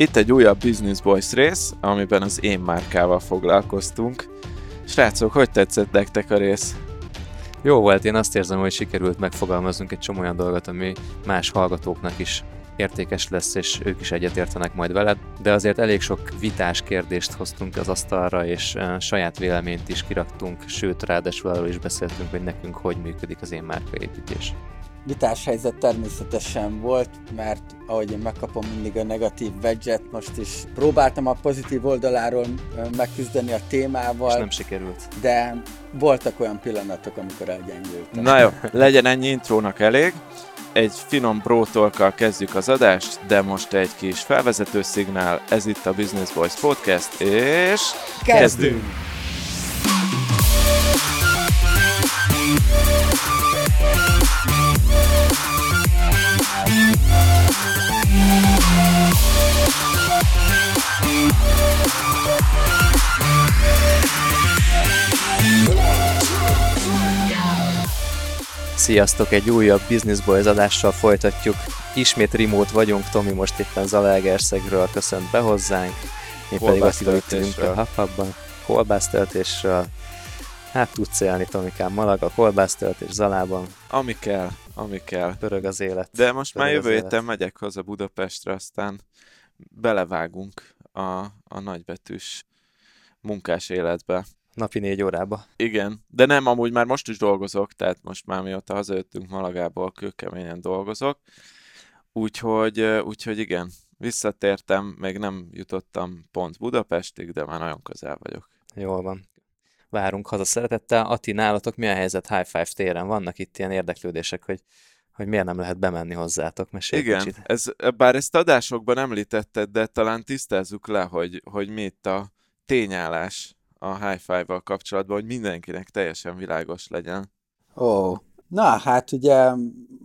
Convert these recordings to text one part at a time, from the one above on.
Itt egy újabb Business Boys rész, amiben az én márkával foglalkoztunk. Srácok, hogy tetszett nektek a rész? Jó volt, én azt érzem, hogy sikerült megfogalmaznunk egy csomó olyan dolgot, ami más hallgatóknak is értékes lesz, és ők is egyetértenek majd veled, de azért elég sok vitás kérdést hoztunk az asztalra, és saját véleményt is kiraktunk, sőt, ráadásul arról is beszéltünk, hogy nekünk hogy működik az én márkaépítés vitás helyzet természetesen volt, mert ahogy én megkapom mindig a negatív vegyet, most is próbáltam a pozitív oldaláról megküzdeni a témával. És nem sikerült. De voltak olyan pillanatok, amikor elgyengültem. Na jó, legyen ennyi intrónak elég. Egy finom brótolkkal kezdjük az adást, de most egy kis felvezető szignál. Ez itt a Business Boys Podcast, és kezdünk! kezdünk. Sziasztok, egy újabb Business Boys adással folytatjuk. Ismét remote vagyunk, Tomi most éppen Zalaegerszegről köszönt be hozzánk, mi pedig Attila itt a Hapabban, kolbásztöltésről. Hát tudsz élni, Tomikám, Malaga, kolbásztöltés Zalában. Ami kell, ami kell. Pörög az élet. De most Pörög már jövő héten megyek haza Budapestre, aztán belevágunk a, a nagybetűs munkás életbe. Napi négy órába. Igen, de nem, amúgy már most is dolgozok, tehát most már mióta hazajöttünk Malagából, kőkeményen dolgozok. Úgyhogy, úgyhogy igen, visszatértem, még nem jutottam pont Budapestig, de már nagyon közel vagyok. Jól van. Várunk haza szeretettel. Ati, nálatok mi a helyzet High Five téren? Vannak itt ilyen érdeklődések, hogy hogy miért nem lehet bemenni hozzátok, mesélj Igen, kicsit. Ez, bár ezt adásokban említetted, de talán tisztázzuk le, hogy, hogy mi itt a tényállás a High Five-val kapcsolatban, hogy mindenkinek teljesen világos legyen. Ó, na hát ugye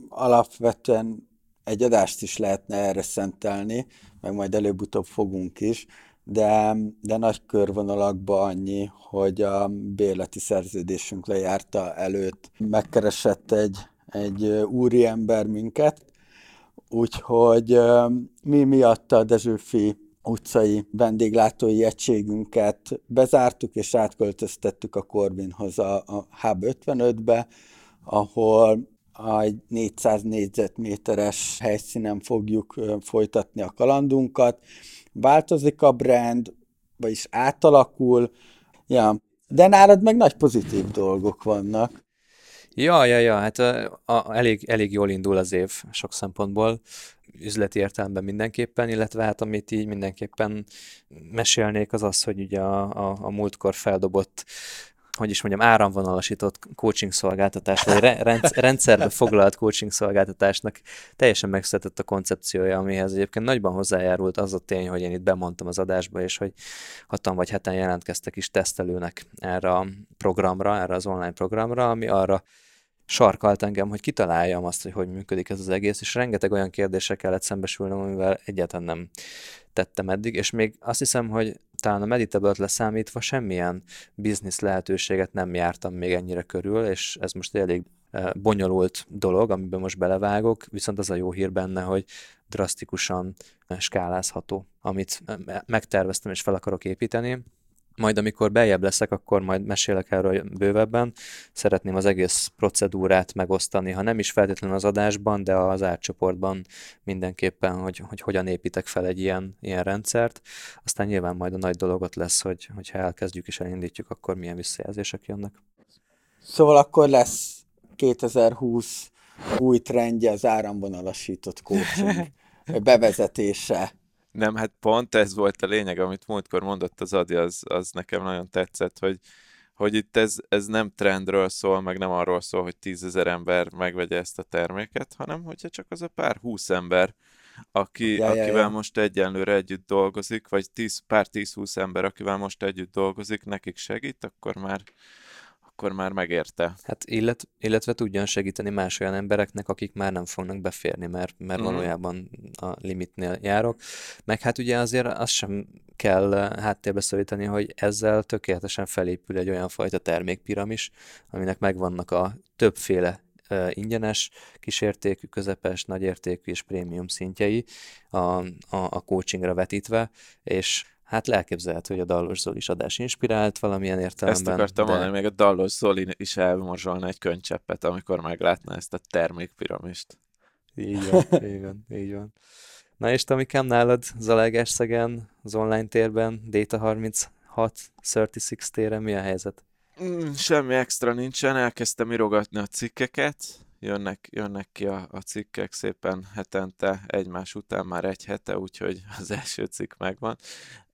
alapvetően egy adást is lehetne erre szentelni, meg majd előbb-utóbb fogunk is, de, de nagy körvonalakban annyi, hogy a béleti szerződésünk lejárta előtt megkeresett egy, egy úriember minket, úgyhogy mi miatt a Dezsőfi utcai vendéglátói egységünket bezártuk, és átköltöztettük a Corbinhoz a, a Hub 55-be, ahol egy 400 négyzetméteres helyszínen fogjuk folytatni a kalandunkat. Változik a brand, vagyis átalakul, ja. de nálad meg nagy pozitív dolgok vannak. Ja, ja, ja, hát a, a, elég, elég jól indul az év sok szempontból üzleti értelemben mindenképpen, illetve hát amit így mindenképpen mesélnék az az, hogy ugye a, a, a múltkor feldobott hogy is mondjam, áramvonalasított coaching szolgáltatás, vagy rendszerbe foglalt coaching szolgáltatásnak teljesen megszületett a koncepciója, amihez egyébként nagyban hozzájárult az a tény, hogy én itt bemondtam az adásba, és hogy hatan vagy heten jelentkeztek is tesztelőnek erre a programra, erre az online programra, ami arra sarkalt engem, hogy kitaláljam azt, hogy hogy működik ez az egész, és rengeteg olyan kérdéssel kellett szembesülnöm, amivel egyáltalán nem tettem eddig, és még azt hiszem, hogy talán a meditable leszámítva semmilyen biznisz lehetőséget nem jártam még ennyire körül, és ez most elég e, bonyolult dolog, amiben most belevágok, viszont az a jó hír benne, hogy drasztikusan skálázható, amit e, megterveztem és fel akarok építeni, majd amikor beljebb leszek, akkor majd mesélek erről bővebben. Szeretném az egész procedúrát megosztani, ha nem is feltétlenül az adásban, de az átcsoportban mindenképpen, hogy, hogy hogyan építek fel egy ilyen, ilyen rendszert. Aztán nyilván majd a nagy dologot lesz, hogy hogyha elkezdjük és elindítjuk, akkor milyen visszajelzések jönnek. Szóval akkor lesz 2020 új trendje az áramvonalasított coaching bevezetése. Nem, hát pont ez volt a lényeg, amit múltkor mondott az Adi, az, az nekem nagyon tetszett, hogy, hogy itt ez, ez nem trendről szól, meg nem arról szól, hogy tízezer ember megvegye ezt a terméket, hanem hogyha csak az a pár húsz ember, aki, ja, akivel ja, ja. most egyenlőre együtt dolgozik, vagy tíz, pár tíz-húsz ember, akivel most együtt dolgozik, nekik segít, akkor már akkor már megérte. Hát illet, illetve tudjon segíteni más olyan embereknek, akik már nem fognak beférni, mert, mert mm. valójában a limitnél járok. Meg hát ugye azért azt sem kell háttérbe szorítani, hogy ezzel tökéletesen felépül egy olyan fajta termékpiramis, aminek megvannak a többféle ingyenes, kísértékű, közepes, nagyértékű és prémium szintjei a, a, a coachingra vetítve, és Hát elképzelhető, hogy a Dallos Zoli is adás inspirált valamilyen értelemben. Ezt akartam de... mondani, még a Dallos Zoli is elmorzsolna egy könycseppet, amikor meglátna ezt a termékpiramist. Így van, így van, így van. Na és Tomikám, nálad Zalaegerszegen, az online térben, Data 36, 36 téren mi a helyzet? Mm, semmi extra nincsen, elkezdtem irogatni a cikkeket, jönnek, jönnek ki a, a cikkek szépen hetente, egymás után már egy hete, úgyhogy az első cikk megvan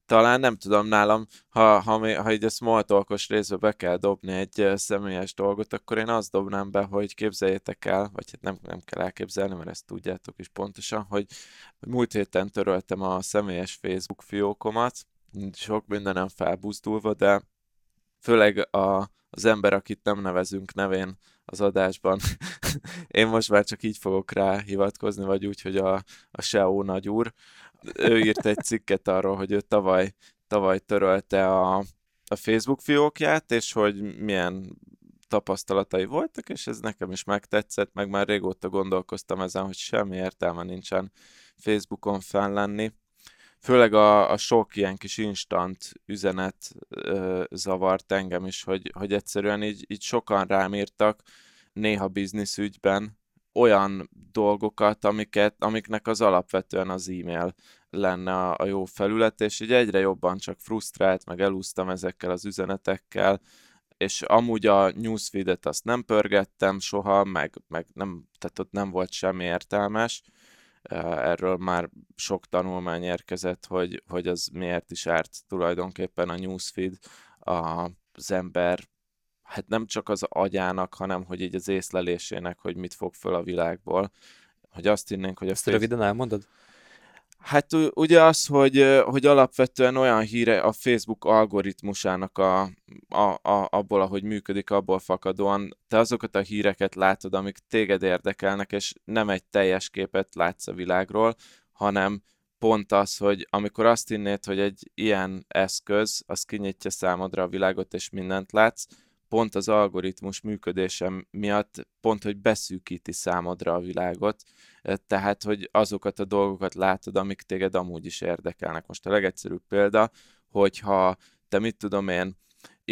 talán nem tudom nálam, ha, ha, ha így a smalltalkos részbe be kell dobni egy személyes dolgot, akkor én azt dobnám be, hogy képzeljétek el, vagy hát nem, nem kell elképzelni, mert ezt tudjátok is pontosan, hogy múlt héten töröltem a személyes Facebook fiókomat, sok mindenem felbuzdulva, de főleg a, az ember, akit nem nevezünk nevén az adásban, én most már csak így fogok rá hivatkozni, vagy úgy, hogy a, a SEO nagyúr, ő írt egy cikket arról, hogy ő tavaly, tavaly törölte a, a Facebook fiókját, és hogy milyen tapasztalatai voltak, és ez nekem is megtetszett, meg már régóta gondolkoztam ezen, hogy semmi értelme nincsen Facebookon fenn lenni. Főleg a, a sok ilyen kis instant üzenet ö, zavart engem is, hogy, hogy egyszerűen így, így sokan rám írtak, néha bizniszügyben, olyan dolgokat, amiket, amiknek az alapvetően az e-mail lenne a, a jó felület, és így egyre jobban csak frusztrált, meg elúsztam ezekkel az üzenetekkel, és amúgy a newsfeed-et azt nem pörgettem soha, meg, meg nem, tehát ott nem volt semmi értelmes. Erről már sok tanulmány érkezett, hogy, hogy az miért is árt tulajdonképpen a newsfeed az ember hát nem csak az agyának, hanem hogy így az észlelésének, hogy mit fog föl a világból. Hogy azt hinnénk, hogy a Ezt face... röviden elmondod? Hát ugye az, hogy, hogy alapvetően olyan híre a Facebook algoritmusának a, a, a, abból, ahogy működik, abból fakadóan, te azokat a híreket látod, amik téged érdekelnek, és nem egy teljes képet látsz a világról, hanem pont az, hogy amikor azt hinnéd, hogy egy ilyen eszköz, az kinyitja számodra a világot, és mindent látsz, pont az algoritmus működése miatt pont, hogy beszűkíti számodra a világot, tehát, hogy azokat a dolgokat látod, amik téged amúgy is érdekelnek. Most a legegyszerűbb példa, hogyha te mit tudom én,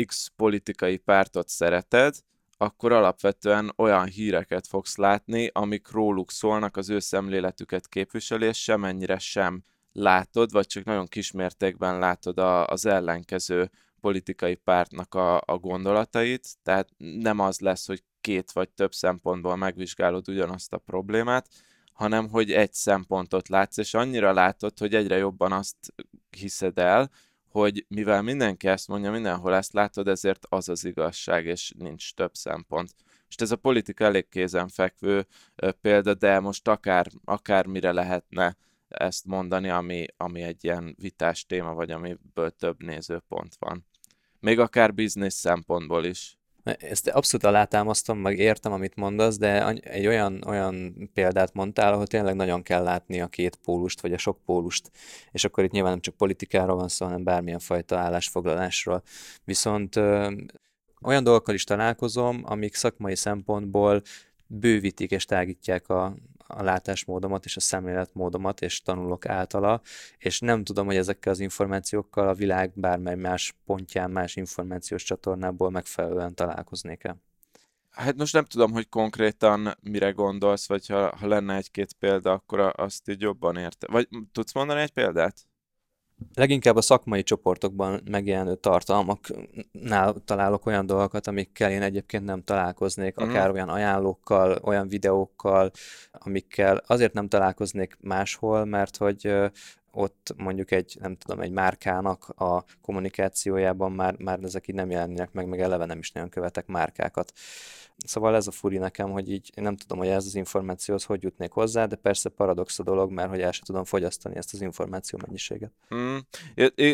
X politikai pártot szereted, akkor alapvetően olyan híreket fogsz látni, amik róluk szólnak, az ő szemléletüket képviseli, és semennyire sem látod, vagy csak nagyon kismértékben látod a, az ellenkező politikai pártnak a, a gondolatait, tehát nem az lesz, hogy két vagy több szempontból megvizsgálod ugyanazt a problémát, hanem hogy egy szempontot látsz, és annyira látod, hogy egyre jobban azt hiszed el, hogy mivel mindenki ezt mondja, mindenhol ezt látod, ezért az az igazság, és nincs több szempont. Most ez a politika elég kézenfekvő példa, de most akár, akár mire lehetne ezt mondani, ami, ami egy ilyen vitás téma, vagy amiből több nézőpont van. Még akár biznisz szempontból is. Ezt abszolút alátámasztom, meg értem, amit mondasz, de egy olyan, olyan példát mondtál, ahol tényleg nagyon kell látni a két pólust, vagy a sok pólust, és akkor itt nyilván nem csak politikáról van szó, hanem bármilyen fajta állásfoglalásról. Viszont ö, olyan dolgokkal is találkozom, amik szakmai szempontból bővítik és tágítják a, a látásmódomat és a szemléletmódomat, és tanulok általa, és nem tudom, hogy ezekkel az információkkal a világ bármely más pontján, más információs csatornából megfelelően találkoznék-e. Hát most nem tudom, hogy konkrétan mire gondolsz, vagy ha, ha lenne egy-két példa, akkor azt így jobban érte. Vagy tudsz mondani egy példát? Leginkább a szakmai csoportokban megjelenő tartalmaknál találok olyan dolgokat, amikkel én egyébként nem találkoznék, mm. akár olyan ajánlókkal, olyan videókkal, amikkel azért nem találkoznék máshol, mert hogy ott mondjuk egy, nem tudom, egy márkának a kommunikációjában már, már ezek így nem jelennének meg, meg eleve nem is nagyon követek márkákat. Szóval ez a furi nekem, hogy így nem tudom, hogy ez az információhoz hogy jutnék hozzá, de persze paradox a dolog, mert hogy el sem tudom fogyasztani ezt az információ mennyiséget. Mm,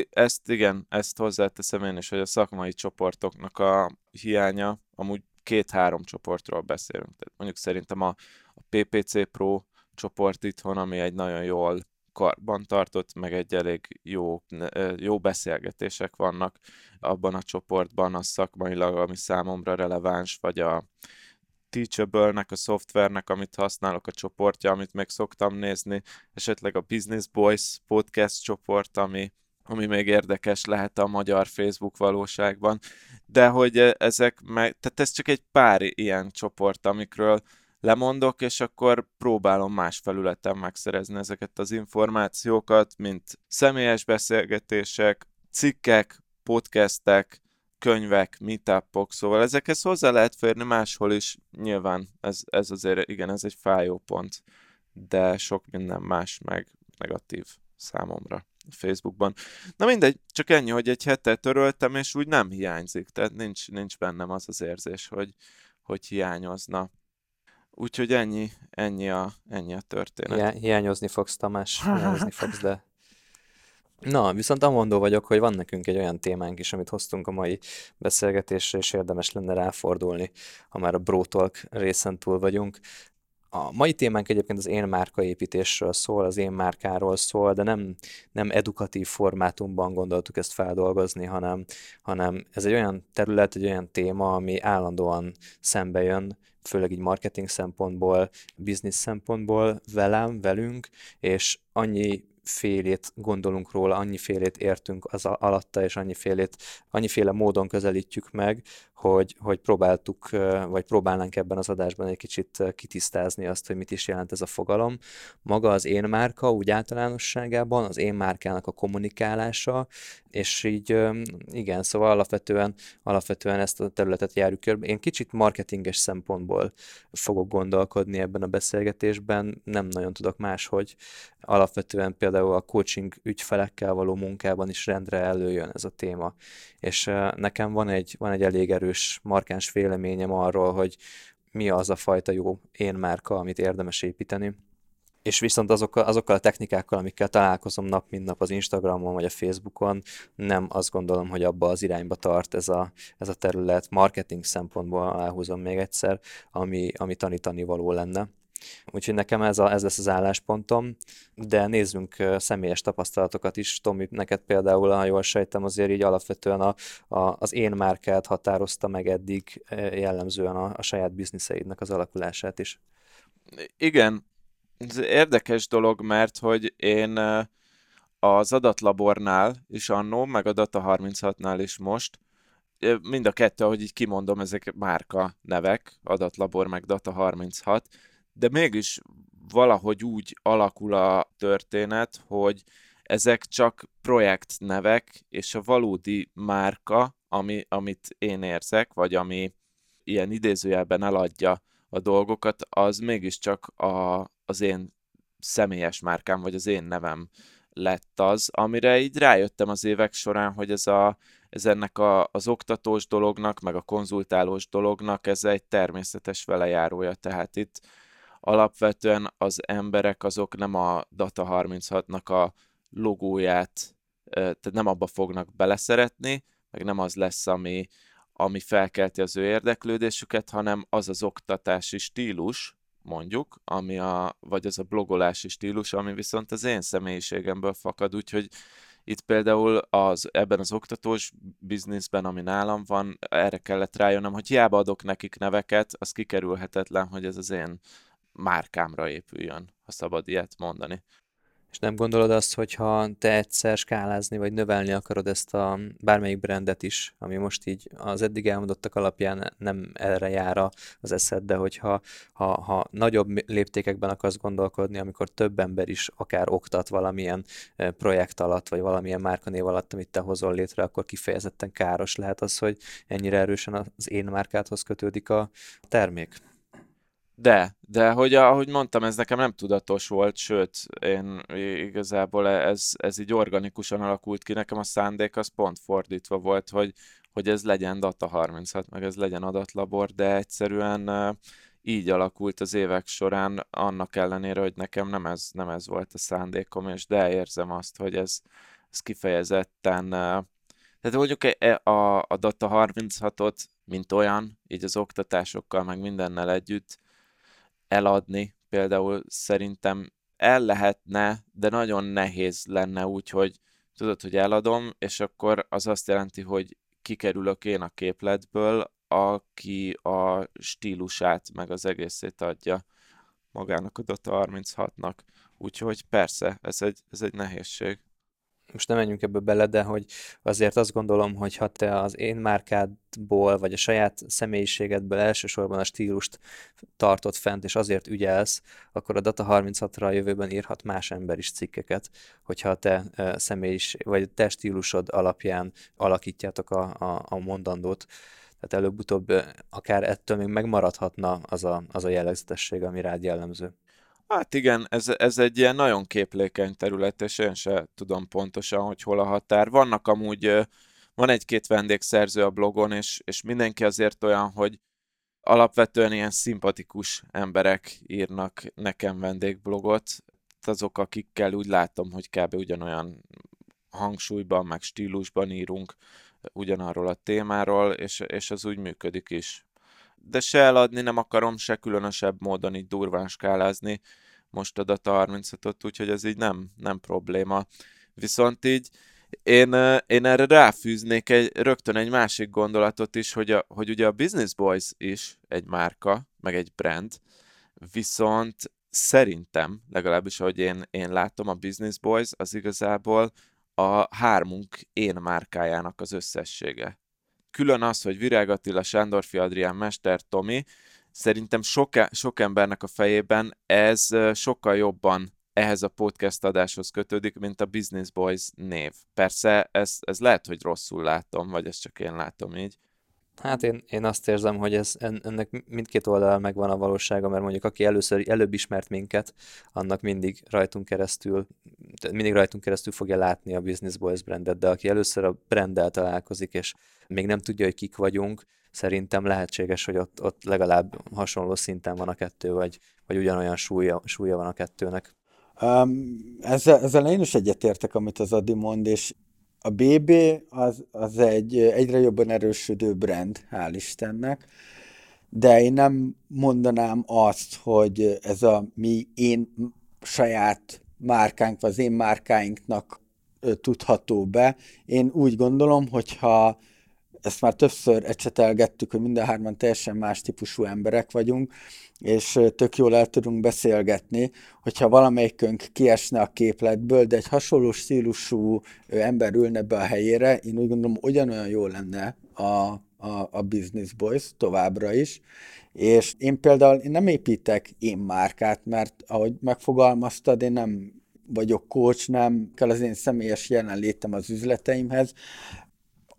ezt igen, ezt hozzáteszem én is, hogy a szakmai csoportoknak a hiánya, amúgy két-három csoportról beszélünk. Tehát mondjuk szerintem a, a PPC Pro csoport itthon, ami egy nagyon jól karban tartott, meg egy elég jó, jó beszélgetések vannak abban a csoportban, az szakmailag, ami számomra releváns, vagy a Teachable-nek a szoftvernek, amit használok a csoportja, amit meg szoktam nézni, esetleg a Business Boys podcast csoport, ami, ami még érdekes lehet a magyar Facebook valóságban, de hogy ezek meg, tehát ez csak egy pár ilyen csoport, amikről lemondok, és akkor próbálom más felületen megszerezni ezeket az információkat, mint személyes beszélgetések, cikkek, podcastek, könyvek, meetupok, szóval ezekhez hozzá lehet férni máshol is, nyilván ez, ez azért, igen, ez egy fájó pont, de sok minden más meg negatív számomra Facebookban. Na mindegy, csak ennyi, hogy egy hetet töröltem, és úgy nem hiányzik, tehát nincs, nincs bennem az az érzés, hogy, hogy hiányozna. Úgyhogy ennyi, ennyi a, ennyi a történet. Hiá- hiányozni fogsz, Tamás, hiányozni fogsz, de... Na, viszont amondó vagyok, hogy van nekünk egy olyan témánk is, amit hoztunk a mai beszélgetésre, és érdemes lenne ráfordulni, ha már a Bro Talk részen túl vagyunk. A mai témánk egyébként az én márkaépítésről szól, az én márkáról szól, de nem, nem edukatív formátumban gondoltuk ezt feldolgozni, hanem, hanem ez egy olyan terület, egy olyan téma, ami állandóan szembe jön, főleg így marketing szempontból, business szempontból velem, velünk, és annyi félét gondolunk róla, annyi félét értünk az alatta, és annyi félét, annyiféle módon közelítjük meg, hogy, hogy próbáltuk, vagy próbálnánk ebben az adásban egy kicsit kitisztázni azt, hogy mit is jelent ez a fogalom. Maga az én márka úgy általánosságában, az én márkának a kommunikálása, és így igen, szóval alapvetően, alapvetően ezt a területet járjuk körbe. Én kicsit marketinges szempontból fogok gondolkodni ebben a beszélgetésben, nem nagyon tudok máshogy. Alapvetően például a coaching ügyfelekkel való munkában is rendre előjön ez a téma. És nekem van egy, van egy elég erős erős, markáns véleményem arról, hogy mi az a fajta jó én márka, amit érdemes építeni. És viszont azokkal, azokkal a technikákkal, amikkel találkozom nap, mint nap az Instagramon vagy a Facebookon, nem azt gondolom, hogy abba az irányba tart ez a, ez a terület marketing szempontból, elhúzom még egyszer, ami, ami tanítani való lenne. Úgyhogy nekem ez, a, ez lesz az álláspontom, de nézzünk személyes tapasztalatokat is. Tomi, neked például, ha jól sejtem, azért így alapvetően a, a, az én márkát határozta meg eddig jellemzően a, a saját bizniszeidnek az alakulását is. Igen, ez érdekes dolog, mert hogy én az adatlabornál is annó, meg a Data 36-nál is most, mind a kettő, ahogy így kimondom, ezek márka nevek, adatlabor meg Data 36, de mégis valahogy úgy alakul a történet, hogy ezek csak projektnevek, és a valódi márka, ami, amit én érzek, vagy ami ilyen idézőjelben eladja a dolgokat, az mégiscsak a, az én személyes márkám, vagy az én nevem lett az, amire így rájöttem az évek során, hogy ez, a, ez ennek a, az oktatós dolognak, meg a konzultálós dolognak, ez egy természetes velejárója, tehát itt alapvetően az emberek azok nem a Data 36-nak a logóját, tehát nem abba fognak beleszeretni, meg nem az lesz, ami, ami felkelti az ő érdeklődésüket, hanem az az oktatási stílus, mondjuk, ami a, vagy az a blogolási stílus, ami viszont az én személyiségemből fakad, úgyhogy itt például az, ebben az oktatós bizniszben, ami nálam van, erre kellett rájönnöm, hogy hiába adok nekik neveket, az kikerülhetetlen, hogy ez az én márkámra épüljön, ha szabad ilyet mondani. És nem gondolod azt, hogy ha te egyszer skálázni vagy növelni akarod ezt a bármelyik brandet is, ami most így az eddig elmondottak alapján nem erre jár az eszed, de hogyha ha, ha nagyobb léptékekben akarsz gondolkodni, amikor több ember is akár oktat valamilyen projekt alatt, vagy valamilyen márkanév alatt, amit te hozol létre, akkor kifejezetten káros lehet az, hogy ennyire erősen az én márkádhoz kötődik a termék. De, de hogy ahogy mondtam, ez nekem nem tudatos volt, sőt, én igazából ez, ez így organikusan alakult ki, nekem a szándék az pont fordítva volt, hogy, hogy ez legyen Data 36, meg ez legyen adatlabor, de egyszerűen így alakult az évek során, annak ellenére, hogy nekem nem ez, nem ez volt a szándékom, és de érzem azt, hogy ez, ez kifejezetten, tehát mondjuk e, e, a, a Data 36-ot, mint olyan, így az oktatásokkal, meg mindennel együtt, eladni például szerintem el lehetne, de nagyon nehéz lenne úgy, hogy tudod, hogy eladom, és akkor az azt jelenti, hogy kikerülök én a képletből, aki a stílusát, meg az egészét adja magának a Dota 36-nak. Úgyhogy persze, ez egy, ez egy nehézség most nem menjünk ebbe bele, de hogy azért azt gondolom, hogy ha te az én márkádból, vagy a saját személyiségedből elsősorban a stílust tartod fent, és azért ügyelsz, akkor a Data 36-ra a jövőben írhat más ember is cikkeket, hogyha te személyis, vagy te stílusod alapján alakítjátok a, a, a mondandót. Tehát előbb-utóbb akár ettől még megmaradhatna az a, az a jellegzetesség, ami rád jellemző. Hát igen, ez, ez egy ilyen nagyon képlékeny terület, és én sem tudom pontosan, hogy hol a határ. Vannak amúgy, van egy-két vendégszerző a blogon, és, és mindenki azért olyan, hogy alapvetően ilyen szimpatikus emberek írnak nekem vendégblogot, azok, akikkel úgy látom, hogy kb. ugyanolyan hangsúlyban, meg stílusban írunk ugyanarról a témáról, és, és az úgy működik is de se eladni nem akarom, se különösebb módon így durván skálázni most a Data 36-ot, úgyhogy ez így nem, nem probléma. Viszont így én, én erre ráfűznék egy, rögtön egy másik gondolatot is, hogy, a, hogy ugye a Business Boys is egy márka, meg egy brand, viszont szerintem, legalábbis ahogy én, én látom, a Business Boys az igazából a hármunk én márkájának az összessége külön az, hogy Virág Attila, Sándorfi Adrián, Mester Tomi, szerintem sok, sok embernek a fejében ez sokkal jobban ehhez a podcast adáshoz kötődik, mint a Business Boys név. Persze ez, ez lehet, hogy rosszul látom, vagy ezt csak én látom így. Hát én, én azt érzem, hogy ez, ennek mindkét oldal megvan a valósága, mert mondjuk aki először, előbb ismert minket, annak mindig rajtunk keresztül, mindig rajtunk keresztül fogja látni a Business Boys brandet, de aki először a branddel találkozik, és még nem tudja, hogy kik vagyunk, szerintem lehetséges, hogy ott, ott legalább hasonló szinten van a kettő, vagy, vagy ugyanolyan súlya, súlya van a kettőnek. Um, ezzel, ezzel én is egyetértek, amit az Adi mond, és a BB az, az egy egyre jobban erősödő brand, hál' Istennek, de én nem mondanám azt, hogy ez a mi én saját márkánk, vagy az én márkáinknak tudható be. Én úgy gondolom, hogyha ezt már többször ecsetelgettük, hogy minden hárman teljesen más típusú emberek vagyunk, és tök jól el tudunk beszélgetni, hogyha valamelyikünk kiesne a képletből, de egy hasonló stílusú ember ülne be a helyére, én úgy gondolom, ugyanolyan jó lenne a, a, a Business Boys továbbra is, és én például én nem építek én márkát, mert ahogy megfogalmaztad, én nem vagyok coach, nem kell az én személyes jelenlétem az üzleteimhez,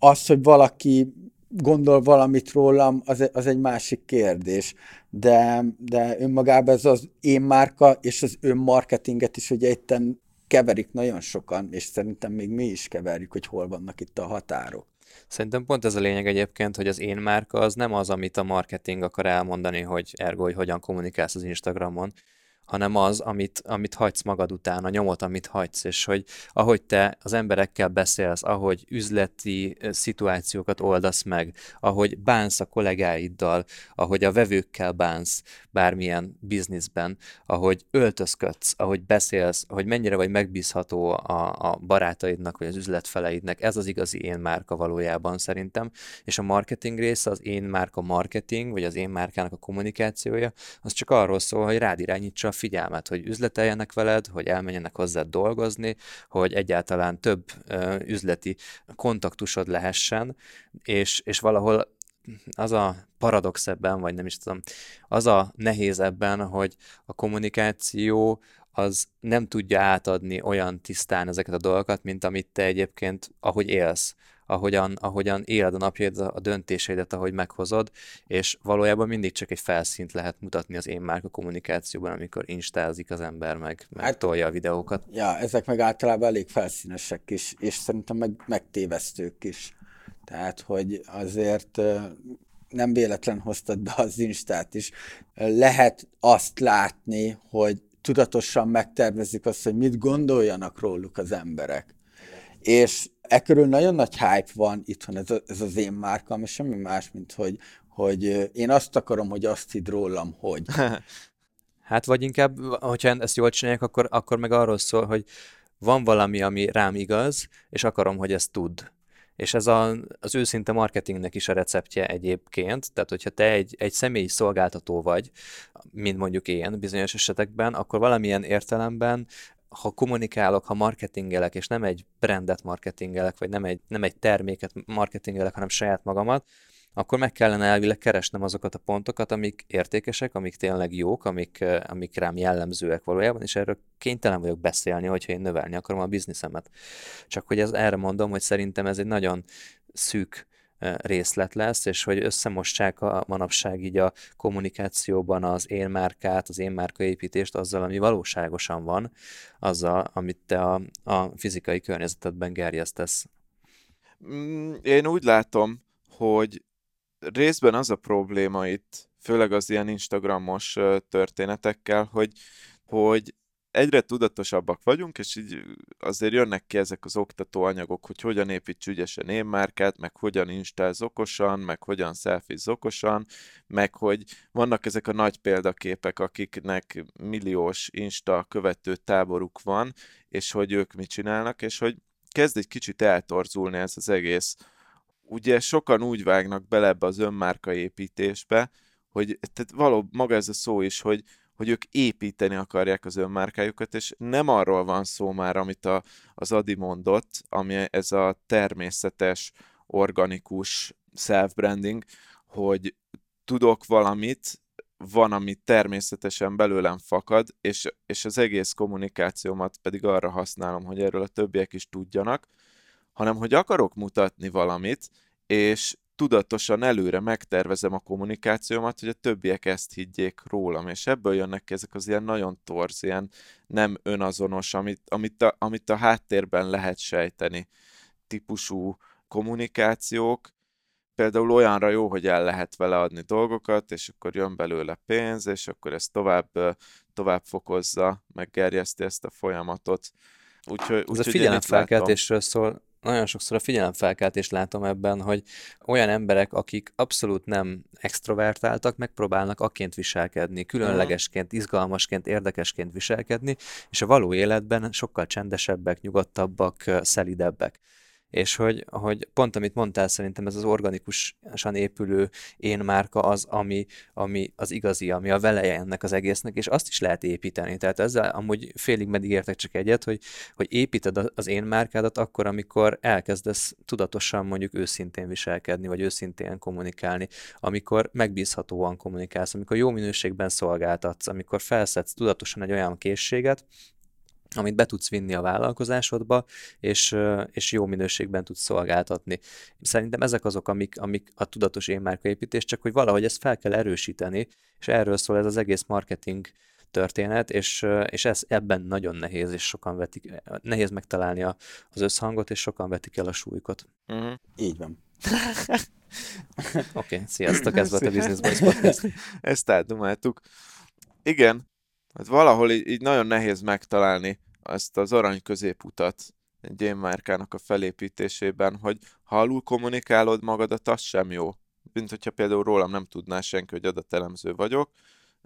az, hogy valaki gondol valamit rólam, az, az egy másik kérdés. De, de önmagában ez az én márka és az önmarketinget is ugye itten keverik nagyon sokan, és szerintem még mi is keverjük, hogy hol vannak itt a határok. Szerintem pont ez a lényeg egyébként, hogy az én márka az nem az, amit a marketing akar elmondani, hogy ergo, hogy hogyan kommunikálsz az Instagramon, hanem az, amit, amit hagysz magad után, a nyomot, amit hagysz, és hogy ahogy te az emberekkel beszélsz, ahogy üzleti szituációkat oldasz meg, ahogy bánsz a kollégáiddal, ahogy a vevőkkel bánsz bármilyen bizniszben, ahogy öltözködsz, ahogy beszélsz, hogy mennyire vagy megbízható a, a barátaidnak, vagy az üzletfeleidnek, ez az igazi én márka valójában szerintem, és a marketing része, az én márka marketing, vagy az én márkának a kommunikációja, az csak arról szól, hogy rád irányítsa figyelmet, hogy üzleteljenek veled, hogy elmenjenek hozzád dolgozni, hogy egyáltalán több ö, üzleti kontaktusod lehessen, és, és valahol az a paradox ebben, vagy nem is tudom, az a nehéz ebben, hogy a kommunikáció az nem tudja átadni olyan tisztán ezeket a dolgokat, mint amit te egyébként, ahogy élsz ahogyan, ahogyan éled a napjaid, a döntéseidet, ahogy meghozod, és valójában mindig csak egy felszínt lehet mutatni az én márka kommunikációban, amikor instázik az ember, meg, meg hát, tolja a videókat. Ja, ezek meg általában elég felszínesek is, és szerintem meg megtévesztők is. Tehát, hogy azért nem véletlen hoztad be az Instát is. Lehet azt látni, hogy tudatosan megtervezik azt, hogy mit gondoljanak róluk az emberek. És e körül nagyon nagy hype van itthon, ez, a, ez az én márkam, és semmi más, mint hogy, hogy én azt akarom, hogy azt hidd rólam, hogy. Hát vagy inkább, hogyha ezt jól csinálják, akkor, akkor meg arról szól, hogy van valami, ami rám igaz, és akarom, hogy ezt tud. És ez a, az őszinte marketingnek is a receptje egyébként, tehát hogyha te egy, egy személyi szolgáltató vagy, mint mondjuk én bizonyos esetekben, akkor valamilyen értelemben ha kommunikálok, ha marketingelek, és nem egy brandet marketingelek, vagy nem egy, nem egy terméket marketingelek, hanem saját magamat, akkor meg kellene elvileg keresnem azokat a pontokat, amik értékesek, amik tényleg jók, amik, amik rám jellemzőek valójában, és erről kénytelen vagyok beszélni, hogyha én növelni akarom a bizniszemet. Csak hogy ez, erre mondom, hogy szerintem ez egy nagyon szűk részlet lesz, és hogy összemossák a manapság így a kommunikációban az én márkát, az én márkaépítést azzal, ami valóságosan van, azzal, amit te a, a fizikai környezetedben gerjesztesz. Mm, én úgy látom, hogy részben az a probléma itt, főleg az ilyen Instagramos történetekkel, hogy, hogy egyre tudatosabbak vagyunk, és így azért jönnek ki ezek az oktató anyagok, hogy hogyan építs ügyesen énmárkát, meg hogyan instáz okosan, meg hogyan selfiz okosan, meg hogy vannak ezek a nagy példaképek, akiknek milliós insta követő táboruk van, és hogy ők mit csinálnak, és hogy kezd egy kicsit eltorzulni ez az egész. Ugye sokan úgy vágnak bele ebbe az önmárka építésbe, hogy tehát való maga ez a szó is, hogy, hogy ők építeni akarják az önmárkájukat, és nem arról van szó már, amit a, az Adi mondott, ami ez a természetes, organikus self-branding, hogy tudok valamit, van, ami természetesen belőlem fakad, és, és az egész kommunikációmat pedig arra használom, hogy erről a többiek is tudjanak, hanem hogy akarok mutatni valamit, és tudatosan előre megtervezem a kommunikációmat, hogy a többiek ezt higgyék rólam, és ebből jönnek ezek az ilyen nagyon torz, ilyen nem önazonos, amit, amit, a, amit a háttérben lehet sejteni típusú kommunikációk, például olyanra jó, hogy el lehet vele adni dolgokat, és akkor jön belőle pénz, és akkor ez tovább, tovább fokozza, meggerjeszti ezt a folyamatot. Úgyhogy, Ez úgy, a figyelemfelkeltésről szól, nagyon sokszor a figyelemfelkeltést látom ebben, hogy olyan emberek, akik abszolút nem extrovertáltak, megpróbálnak akként viselkedni, különlegesként, izgalmasként, érdekesként viselkedni, és a való életben sokkal csendesebbek, nyugodtabbak, szelidebbek és hogy, hogy pont amit mondtál, szerintem ez az organikusan épülő én márka az, ami, ami az igazi, ami a veleje ennek az egésznek, és azt is lehet építeni. Tehát ezzel amúgy félig meddig értek csak egyet, hogy, hogy építed az én márkádat akkor, amikor elkezdesz tudatosan mondjuk őszintén viselkedni, vagy őszintén kommunikálni, amikor megbízhatóan kommunikálsz, amikor jó minőségben szolgáltatsz, amikor felszedsz tudatosan egy olyan készséget, amit be tudsz vinni a vállalkozásodba, és, és jó minőségben tudsz szolgáltatni. Szerintem ezek azok, amik, amik a tudatos énmárkaépítés, csak hogy valahogy ezt fel kell erősíteni, és erről szól ez az egész marketing történet, és, és ez ebben nagyon nehéz, és sokan vetik, nehéz megtalálni a, az összhangot, és sokan vetik el a súlykot. Uh-huh. Így van. Oké, okay, sziasztok, ez volt a Business Boys Podcast. Ezt átdumáltuk. Igen, Hát valahol így, így nagyon nehéz megtalálni ezt az arany középutat egy gémmárkának a felépítésében, hogy ha alul kommunikálod magadat, az sem jó. Mint hogyha például rólam nem tudná senki, hogy adatelemző vagyok,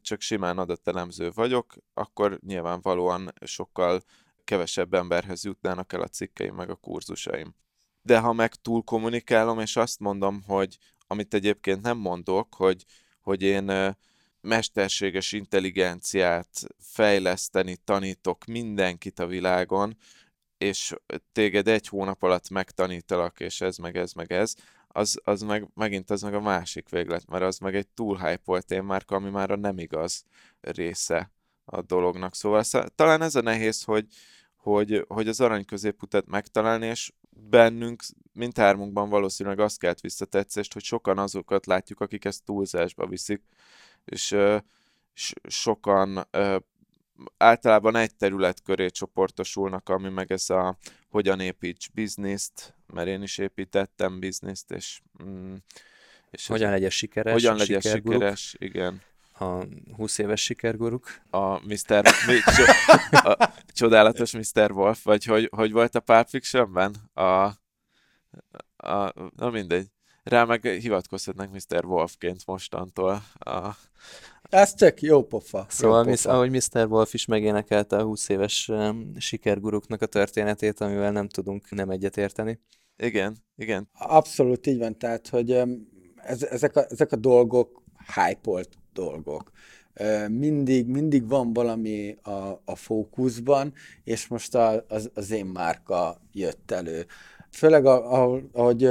csak simán adatelemző vagyok, akkor nyilvánvalóan sokkal kevesebb emberhez jutnának el a cikkeim meg a kurzusaim. De ha meg túl kommunikálom, és azt mondom, hogy amit egyébként nem mondok, hogy, hogy én mesterséges intelligenciát fejleszteni tanítok mindenkit a világon, és téged egy hónap alatt megtanítalak, és ez meg ez meg ez, az, az meg, megint az meg a másik véglet, mert az meg egy túl hype témárka, ami már a nem igaz része a dolognak. Szóval talán ez a nehéz, hogy, hogy, hogy az arany középutat megtalálni, és bennünk, mindhármunkban valószínűleg azt kelt visszatetszést, hogy sokan azokat látjuk, akik ezt túlzásba viszik, és sokan általában egy terület köré csoportosulnak, ami meg ez a hogyan építs bizniszt, mert én is építettem bizniszt, és, mm, és hogyan legyen sikeres, hogyan legyen sikeres, igen. A 20 éves sikerguruk. A Mr. Mi, a csodálatos Mr. Wolf, vagy hogy, hogy volt a Pulp Fiction-ben? A, a, na mindegy. Rá meg hivatkozhatnak Mr. Wolfként mostantól. A... Ez tök jó pofa. Szóval, jó pofa. ahogy Mr. Wolf is megénekelte a 20 éves sikerguruknak a történetét, amivel nem tudunk nem egyetérteni. Igen, igen. Abszolút így van, tehát, hogy ez, ezek, a, ezek a dolgok hype dolgok. Mindig, mindig van valami a, a fókuszban, és most a, az, az én márka jött elő. Főleg, ahogy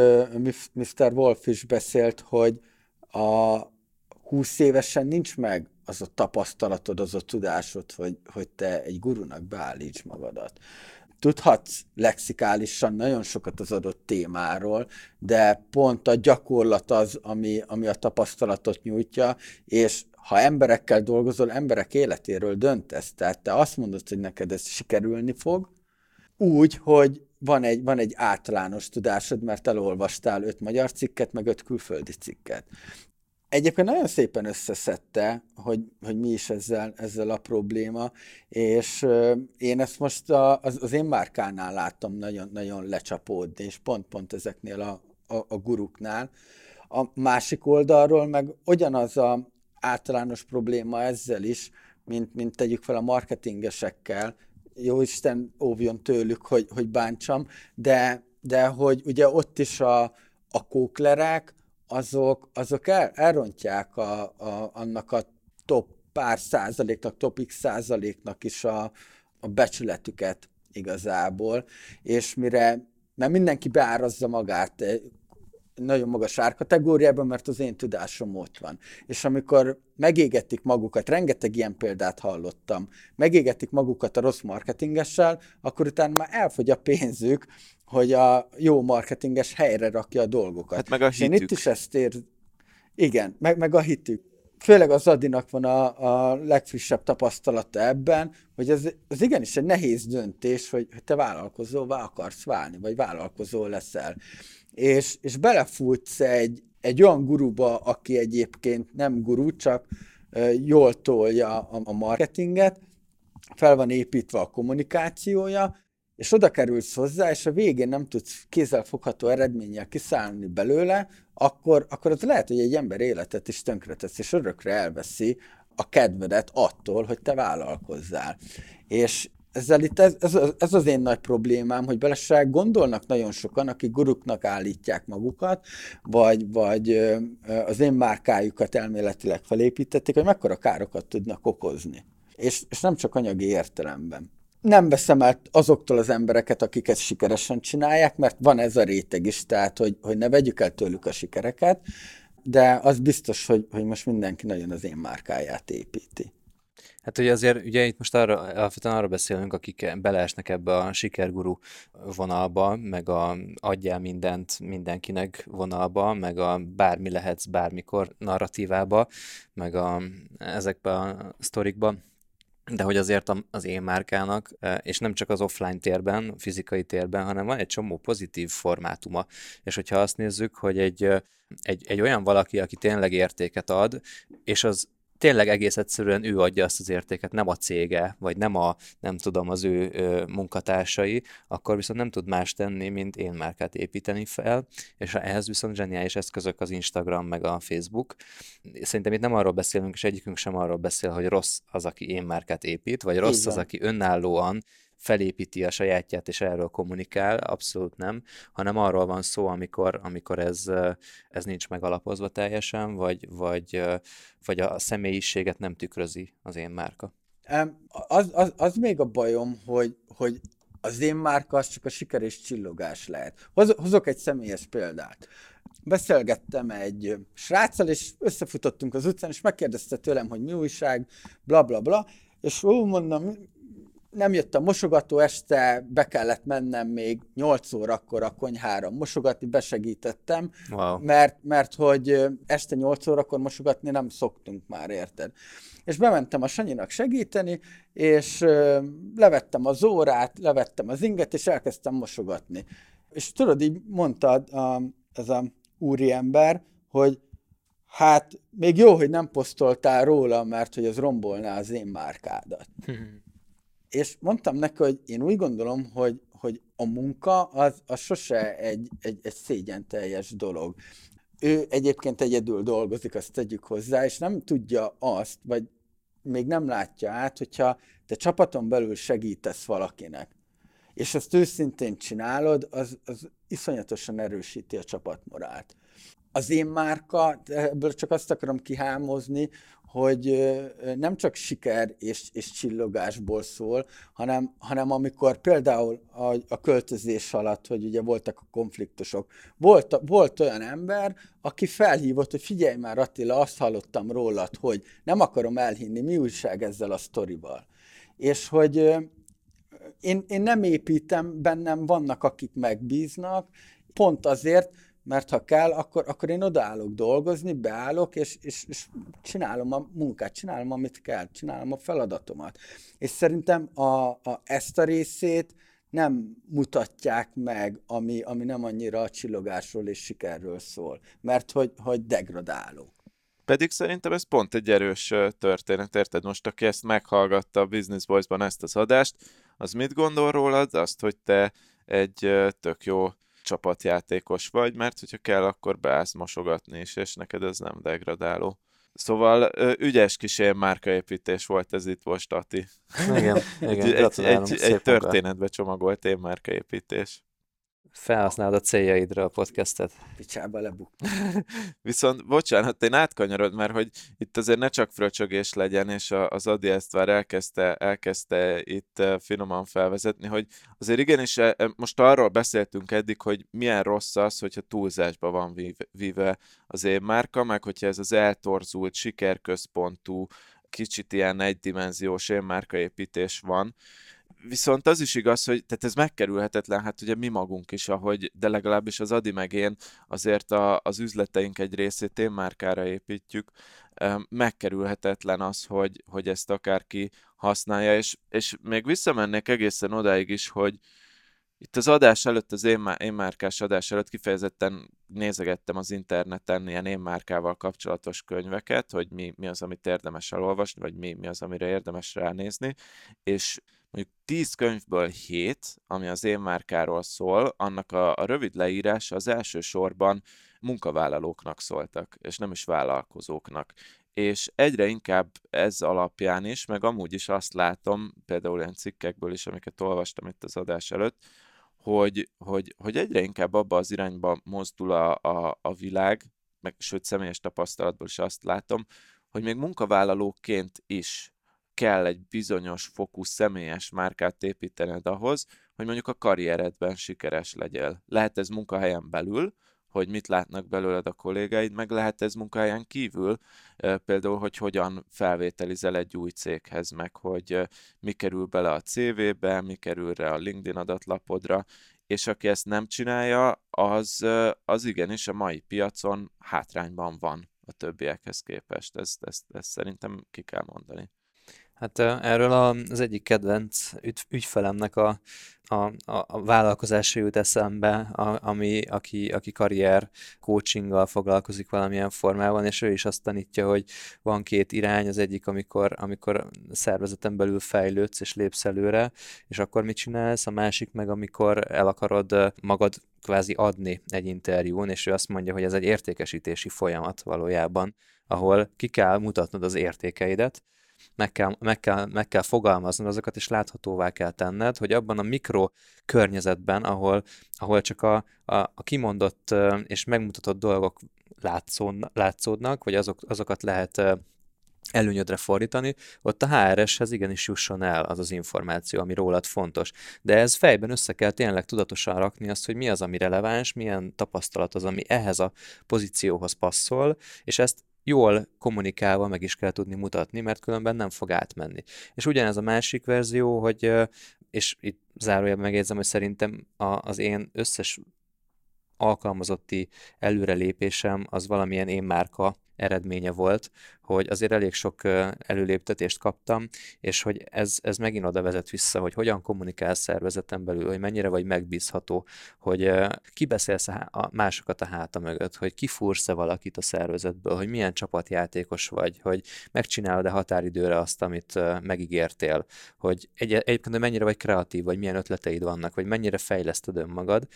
Mr. Wolf is beszélt, hogy a 20 évesen nincs meg az a tapasztalatod, az a tudásod, hogy, hogy te egy gurunak beállíts magadat. Tudhatsz lexikálisan nagyon sokat az adott témáról, de pont a gyakorlat az, ami, ami a tapasztalatot nyújtja, és ha emberekkel dolgozol, emberek életéről döntesz. Tehát te azt mondod, hogy neked ez sikerülni fog, úgy, hogy van egy, van egy általános tudásod, mert elolvastál öt magyar cikket, meg öt külföldi cikket. Egyébként nagyon szépen összeszedte, hogy, hogy mi is ezzel, ezzel a probléma, és én ezt most a, az, az én márkánál láttam nagyon, nagyon lecsapódni, és pont-pont ezeknél a, a, a guruknál. A másik oldalról meg ugyanaz a általános probléma ezzel is, mint, mint tegyük fel a marketingesekkel, jó Isten óvjon tőlük, hogy, hogy bántsam, de, de hogy ugye ott is a, a kóklerek, azok, azok el, elrontják a, a, annak a top pár százaléknak, top x százaléknak is a, a becsületüket igazából, és mire, mert mindenki beárazza magát nagyon magas árkategóriában, mert az én tudásom ott van. És amikor megégetik magukat, rengeteg ilyen példát hallottam, megégetik magukat a rossz marketingessel, akkor utána már elfogy a pénzük, hogy a jó marketinges helyre rakja a dolgokat. Hát meg a hitük. én itt is ezt ér... Igen, meg, meg a hitük. Főleg az Adinak van a, a legfrissebb tapasztalata ebben, hogy ez, ez igenis egy nehéz döntés, hogy, te vállalkozóvá akarsz válni, vagy vállalkozó leszel. És, és belefutsz egy, egy olyan guruba, aki egyébként nem guru, csak jól tolja a, a marketinget, fel van építve a kommunikációja, és oda kerülsz hozzá, és a végén nem tudsz kézzelfogható eredménnyel kiszállni belőle, akkor, akkor az lehet, hogy egy ember életet is tönkretesz, és örökre elveszi a kedvedet attól, hogy te vállalkozzál. És, ezzel itt ez, ez, ez az én nagy problémám, hogy bele gondolnak nagyon sokan, akik guruknak állítják magukat, vagy, vagy az én márkájukat elméletileg felépítették, hogy mekkora károkat tudnak okozni. És, és nem csak anyagi értelemben. Nem veszem el azoktól az embereket, akik ezt sikeresen csinálják, mert van ez a réteg is, tehát hogy, hogy ne vegyük el tőlük a sikereket, de az biztos, hogy, hogy most mindenki nagyon az én márkáját építi. Hát ugye azért, ugye itt most arra, alapvetően arra beszélünk, akik beleesnek ebbe a sikerguru vonalba, meg a adjál mindent mindenkinek vonalba, meg a bármi lehetsz bármikor narratívába, meg a, ezekbe a sztorikba, de hogy azért az én márkának, és nem csak az offline térben, fizikai térben, hanem van egy csomó pozitív formátuma. És hogyha azt nézzük, hogy egy, egy, egy olyan valaki, aki tényleg értéket ad, és az tényleg egész egyszerűen ő adja azt az értéket, nem a cége, vagy nem a, nem tudom, az ő ö, munkatársai, akkor viszont nem tud más tenni, mint én márkát építeni fel, és ehhez viszont zseniális eszközök az Instagram meg a Facebook. Szerintem itt nem arról beszélünk, és egyikünk sem arról beszél, hogy rossz az, aki én márkát épít, vagy rossz az, aki önállóan felépíti a sajátját és erről kommunikál, abszolút nem, hanem arról van szó, amikor, amikor ez, ez nincs megalapozva teljesen, vagy, vagy, vagy a személyiséget nem tükrözi az én márka. Az, az, az még a bajom, hogy, hogy az én márka az csak a siker és csillogás lehet. Hoz, hozok egy személyes példát. Beszélgettem egy sráccal, és összefutottunk az utcán, és megkérdezte tőlem, hogy mi újság, bla bla bla, és ó, mondom, nem jött a mosogató, este be kellett mennem még 8 órakor a konyhára mosogatni, besegítettem, wow. mert, mert hogy este 8 órakor mosogatni nem szoktunk már, érted? És bementem a Sanyinak segíteni, és levettem az órát, levettem az inget, és elkezdtem mosogatni. És tudod, így mondta a, ez a úriember, hogy hát még jó, hogy nem posztoltál róla, mert hogy az rombolná az én márkádat. És mondtam neki, hogy én úgy gondolom, hogy, hogy a munka az, az sose egy, egy, egy szégyen teljes dolog. Ő egyébként egyedül dolgozik, azt tegyük hozzá, és nem tudja azt, vagy még nem látja át, hogyha te csapaton belül segítesz valakinek, és ezt őszintén csinálod, az, az iszonyatosan erősíti a csapatmorált. Az én márka, ebből csak azt akarom kihámozni, hogy nem csak siker és, és csillogásból szól, hanem, hanem amikor például a, a költözés alatt, hogy ugye voltak a konfliktusok, volt, volt olyan ember, aki felhívott, hogy figyelj már Attila, azt hallottam rólad, hogy nem akarom elhinni, mi újság ezzel a sztorival. És hogy én, én nem építem, bennem vannak, akik megbíznak, pont azért, mert ha kell, akkor, akkor én odaállok dolgozni, beállok, és, és, és csinálom a munkát, csinálom, amit kell, csinálom a feladatomat. És szerintem a, a, ezt a részét nem mutatják meg, ami, ami nem annyira a csillogásról és sikerről szól, mert hogy, hogy degradáló. Pedig szerintem ez pont egy erős történet, érted? Most aki ezt meghallgatta a Business Boys-ban ezt az adást, az mit gondol rólad? Azt, hogy te egy tök jó csapatjátékos vagy, mert hogyha kell, akkor beállsz mosogatni is, és neked ez nem degradáló. Szóval ügyes kis ilyen márkaépítés volt ez itt most, Ati. Igen, igen, egy, egy, egy, egy történetbe csomagolt én márkaépítés felhasználod a céljaidra a podcastet. Picsába lebuk. Viszont, bocsánat, én átkanyarod, mert hogy itt azért ne csak fröcsögés legyen, és az Adi ezt már elkezdte, elkezdte itt finoman felvezetni, hogy azért igenis e, e, most arról beszéltünk eddig, hogy milyen rossz az, hogyha túlzásba van víve az én márka, meg hogyha ez az eltorzult, sikerközpontú, kicsit ilyen egydimenziós én márkaépítés van, viszont az is igaz, hogy tehát ez megkerülhetetlen, hát ugye mi magunk is, ahogy, de legalábbis az Adi meg én azért a, az üzleteink egy részét én márkára építjük, megkerülhetetlen az, hogy, hogy ezt akárki használja, és, és még visszamennék egészen odáig is, hogy itt az adás előtt, az én, én márkás adás előtt kifejezetten nézegettem az interneten ilyen én márkával kapcsolatos könyveket, hogy mi, mi az, amit érdemes elolvasni, vagy mi, mi az, amire érdemes ránézni, és mondjuk 10 könyvből 7, ami az én márkáról szól, annak a, a rövid leírás az első sorban munkavállalóknak szóltak, és nem is vállalkozóknak. És egyre inkább ez alapján is, meg amúgy is azt látom, például olyan cikkekből is, amiket olvastam itt az adás előtt, hogy, hogy, hogy egyre inkább abba az irányba mozdul a, a, a világ, meg sőt személyes tapasztalatból is azt látom, hogy még munkavállalóként is kell egy bizonyos fokú személyes márkát építened ahhoz, hogy mondjuk a karrieredben sikeres legyél. Lehet ez munkahelyen belül, hogy mit látnak belőled a kollégáid, meg lehet ez munkahelyen kívül, például, hogy hogyan felvételizel egy új céghez, meg hogy mi kerül bele a CV-be, mi kerül rá a LinkedIn adatlapodra, és aki ezt nem csinálja, az, az igenis a mai piacon hátrányban van a többiekhez képest. Ezt, ezt, ezt szerintem ki kell mondani. Hát erről az egyik kedvenc ügyfelemnek a, a, a vállalkozása jut eszembe, a, ami, aki, aki karrier coachinggal foglalkozik valamilyen formában, és ő is azt tanítja, hogy van két irány, az egyik, amikor, amikor szervezeten belül fejlődsz és lépsz előre, és akkor mit csinálsz, a másik meg, amikor el akarod magad kvázi adni egy interjún, és ő azt mondja, hogy ez egy értékesítési folyamat valójában, ahol ki kell mutatnod az értékeidet, meg kell, meg, kell, meg kell fogalmaznod azokat, és láthatóvá kell tenned, hogy abban a mikro környezetben, ahol, ahol csak a, a, a kimondott és megmutatott dolgok látszódnak, vagy azok, azokat lehet előnyödre fordítani, ott a HRS-hez igenis jusson el az az információ, ami rólad fontos. De ez fejben össze kell tényleg tudatosan rakni azt, hogy mi az, ami releváns, milyen tapasztalat az, ami ehhez a pozícióhoz passzol, és ezt jól kommunikálva meg is kell tudni mutatni, mert különben nem fog átmenni. És ugyanez a másik verzió, hogy, és itt zárójelben megjegyzem, hogy szerintem az én összes alkalmazotti előrelépésem az valamilyen én márka eredménye volt, hogy azért elég sok előléptetést kaptam, és hogy ez, ez megint oda vezet vissza, hogy hogyan kommunikál szervezeten belül, hogy mennyire vagy megbízható, hogy kibeszélsz a másokat a háta mögött, hogy kifúrsz-e valakit a szervezetből, hogy milyen csapatjátékos vagy, hogy megcsinálod-e határidőre azt, amit megígértél, hogy egy, egyébként mennyire vagy kreatív, vagy milyen ötleteid vannak, vagy mennyire fejleszted önmagad,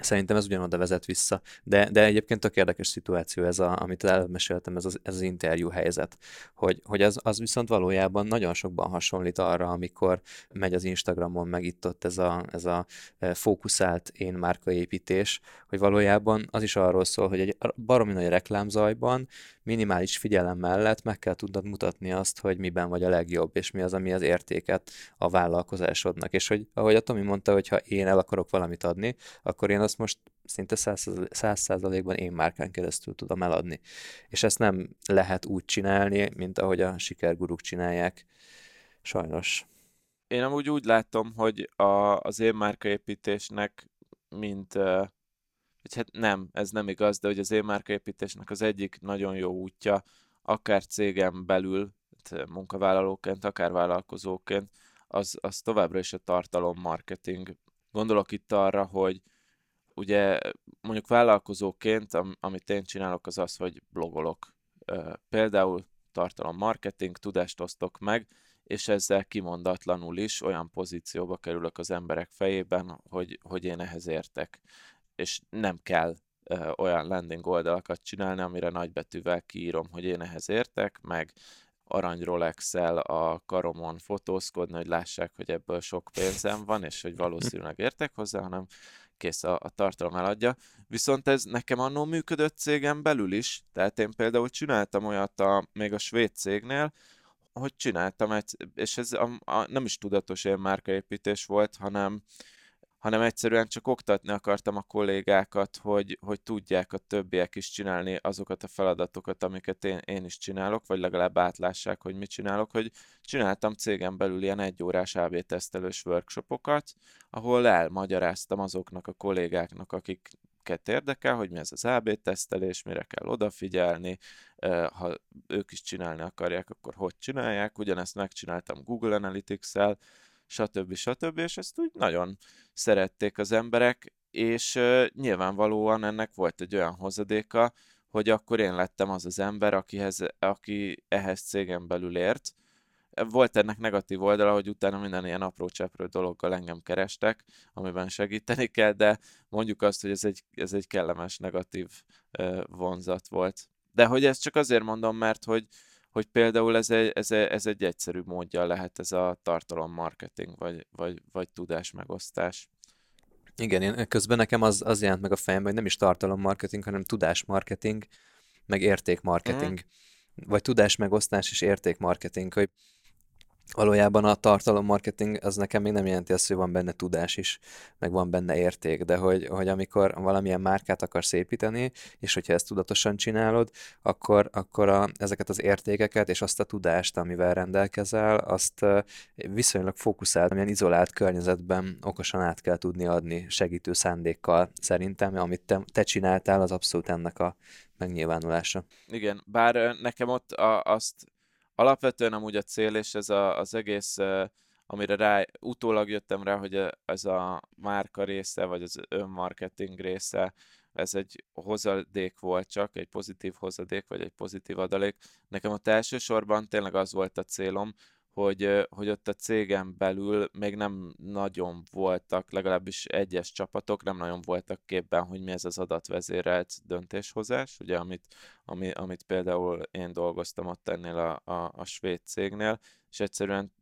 Szerintem ez ugyanoda vezet vissza. De, de egyébként tök érdekes szituáció ez, a, amit elmeséltem, ez az, ez az interjú helyzet. Hogy, hogy az, az viszont valójában nagyon sokban hasonlít arra, amikor megy az Instagramon meg itt ott ez a, ez a e, fókuszált én márkaépítés, hogy valójában az is arról szól, hogy egy baromi nagy reklámzajban minimális figyelem mellett meg kell tudnod mutatni azt, hogy miben vagy a legjobb, és mi az, ami az értéket a vállalkozásodnak. És hogy ahogy a Tomi mondta, hogy ha én el akarok valamit adni, akkor én azt most szinte száz százalékban én márkán keresztül tudom eladni. És ezt nem lehet úgy csinálni, mint ahogy a sikerguruk csinálják. Sajnos. Én amúgy úgy látom, hogy a, az én márkaépítésnek, mint hogy hát nem, ez nem igaz, de hogy az én márkaépítésnek az egyik nagyon jó útja, akár cégem belül, hát munkavállalóként, akár vállalkozóként, az, az továbbra is a tartalom marketing. Gondolok itt arra, hogy ugye mondjuk vállalkozóként, am, amit én csinálok, az az, hogy blogolok. Például tartalom marketing, tudást osztok meg, és ezzel kimondatlanul is olyan pozícióba kerülök az emberek fejében, hogy, hogy én ehhez értek és nem kell ö, olyan landing oldalakat csinálni, amire nagybetűvel kiírom, hogy én ehhez értek, meg arany rolex a karomon fotózkodni, hogy lássák, hogy ebből sok pénzem van, és hogy valószínűleg értek hozzá, hanem kész a, a tartalom eladja. Viszont ez nekem annó működött cégem belül is, tehát én például csináltam olyat a, még a svéd cégnél, hogy csináltam egy, és ez a, a, nem is tudatos ilyen márkaépítés volt, hanem hanem egyszerűen csak oktatni akartam a kollégákat, hogy, hogy tudják a többiek is csinálni azokat a feladatokat, amiket én, én is csinálok, vagy legalább átlássák, hogy mit csinálok, hogy csináltam cégem belül ilyen egyórás AB tesztelős workshopokat, ahol elmagyaráztam azoknak a kollégáknak, akik érdekel, hogy mi ez az AB tesztelés, mire kell odafigyelni, ha ők is csinálni akarják, akkor hogy csinálják. Ugyanezt megcsináltam Google Analytics-el, stb. stb. És ezt úgy nagyon szerették az emberek, és nyilvánvalóan ennek volt egy olyan hozadéka, hogy akkor én lettem az az ember, akihez, aki ehhez cégen belül ért. Volt ennek negatív oldala, hogy utána minden ilyen apró cseprő dologgal engem kerestek, amiben segíteni kell, de mondjuk azt, hogy ez egy, ez egy kellemes negatív vonzat volt. De hogy ezt csak azért mondom, mert hogy, hogy például ez egy, ez, egy, ez egy egyszerű módja lehet ez a tartalommarketing, vagy, vagy, vagy tudásmegosztás. Igen, én közben nekem az, az jelent meg a fejemben, hogy nem is tartalommarketing, hanem tudásmarketing, meg értékmarketing. Mm. Vagy tudásmegosztás és értékmarketing, hogy valójában a tartalommarketing az nekem még nem jelenti azt, hogy van benne tudás is, meg van benne érték, de hogy, hogy amikor valamilyen márkát akarsz építeni, és hogyha ezt tudatosan csinálod, akkor, akkor a, ezeket az értékeket és azt a tudást, amivel rendelkezel, azt viszonylag fókuszált, amilyen izolált környezetben okosan át kell tudni adni segítő szándékkal szerintem, amit te, te csináltál, az abszolút ennek a megnyilvánulása. Igen, bár nekem ott a, azt alapvetően amúgy a cél, és ez a, az egész, amire rá, utólag jöttem rá, hogy ez a márka része, vagy az önmarketing része, ez egy hozadék volt csak, egy pozitív hozadék, vagy egy pozitív adalék. Nekem ott elsősorban tényleg az volt a célom, hogy, hogy ott a cégen belül még nem nagyon voltak, legalábbis egyes csapatok nem nagyon voltak képben, hogy mi ez az adatvezérelt döntéshozás, ugye amit, ami, amit például én dolgoztam ott ennél a, a, a svéd cégnél, és egyszerűen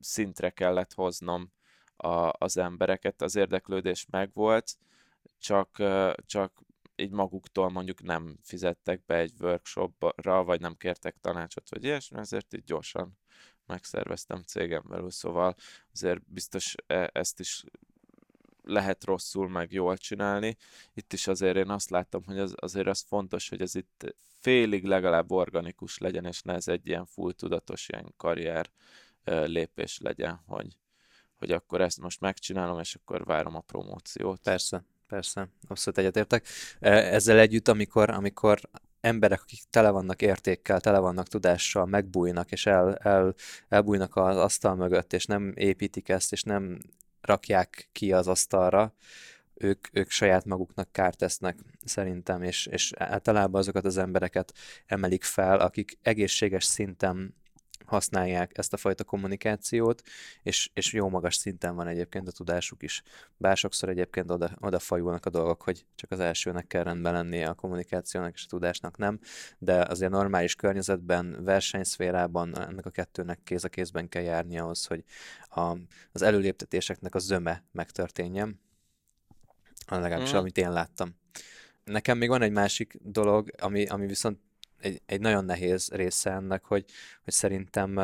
szintre kellett hoznom a, az embereket, az érdeklődés megvolt, csak, csak így maguktól mondjuk nem fizettek be egy workshopra, vagy nem kértek tanácsot, vagy ilyesmi, ezért így gyorsan megszerveztem cégem belül, szóval azért biztos e- ezt is lehet rosszul, meg jól csinálni. Itt is azért én azt láttam, hogy az, azért az fontos, hogy ez itt félig legalább organikus legyen, és ne ez egy ilyen full tudatos ilyen karrier lépés legyen, hogy, hogy akkor ezt most megcsinálom, és akkor várom a promóciót. Persze, persze, abszolút egyetértek. E, ezzel együtt, amikor, amikor emberek, akik tele vannak értékkel, tele vannak tudással, megbújnak, és el, el, elbújnak az asztal mögött, és nem építik ezt, és nem rakják ki az asztalra, ők, ők saját maguknak kárt tesznek szerintem, és, és általában azokat az embereket emelik fel, akik egészséges szinten használják ezt a fajta kommunikációt, és, és jó magas szinten van egyébként a tudásuk is. Bár sokszor egyébként oda, oda fajulnak a dolgok, hogy csak az elsőnek kell rendben lennie a kommunikációnak és a tudásnak nem, de azért normális környezetben, versenyszférában ennek a kettőnek kéz a kézben kell járni ahhoz, hogy a, az előléptetéseknek a zöme megtörténjen, legalábbis mm. amit én láttam. Nekem még van egy másik dolog, ami, ami viszont egy, egy nagyon nehéz része ennek, hogy, hogy szerintem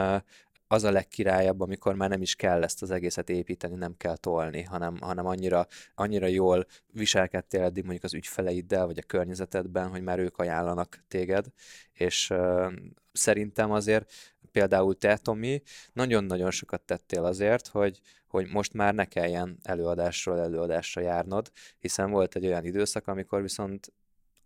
az a legkirályabb, amikor már nem is kell ezt az egészet építeni, nem kell tolni, hanem, hanem annyira, annyira jól viselkedtél eddig mondjuk az ügyfeleiddel, vagy a környezetedben, hogy már ők ajánlanak téged, és uh, szerintem azért például te, Tomi, nagyon-nagyon sokat tettél azért, hogy, hogy most már ne kelljen előadásról előadásra járnod, hiszen volt egy olyan időszak, amikor viszont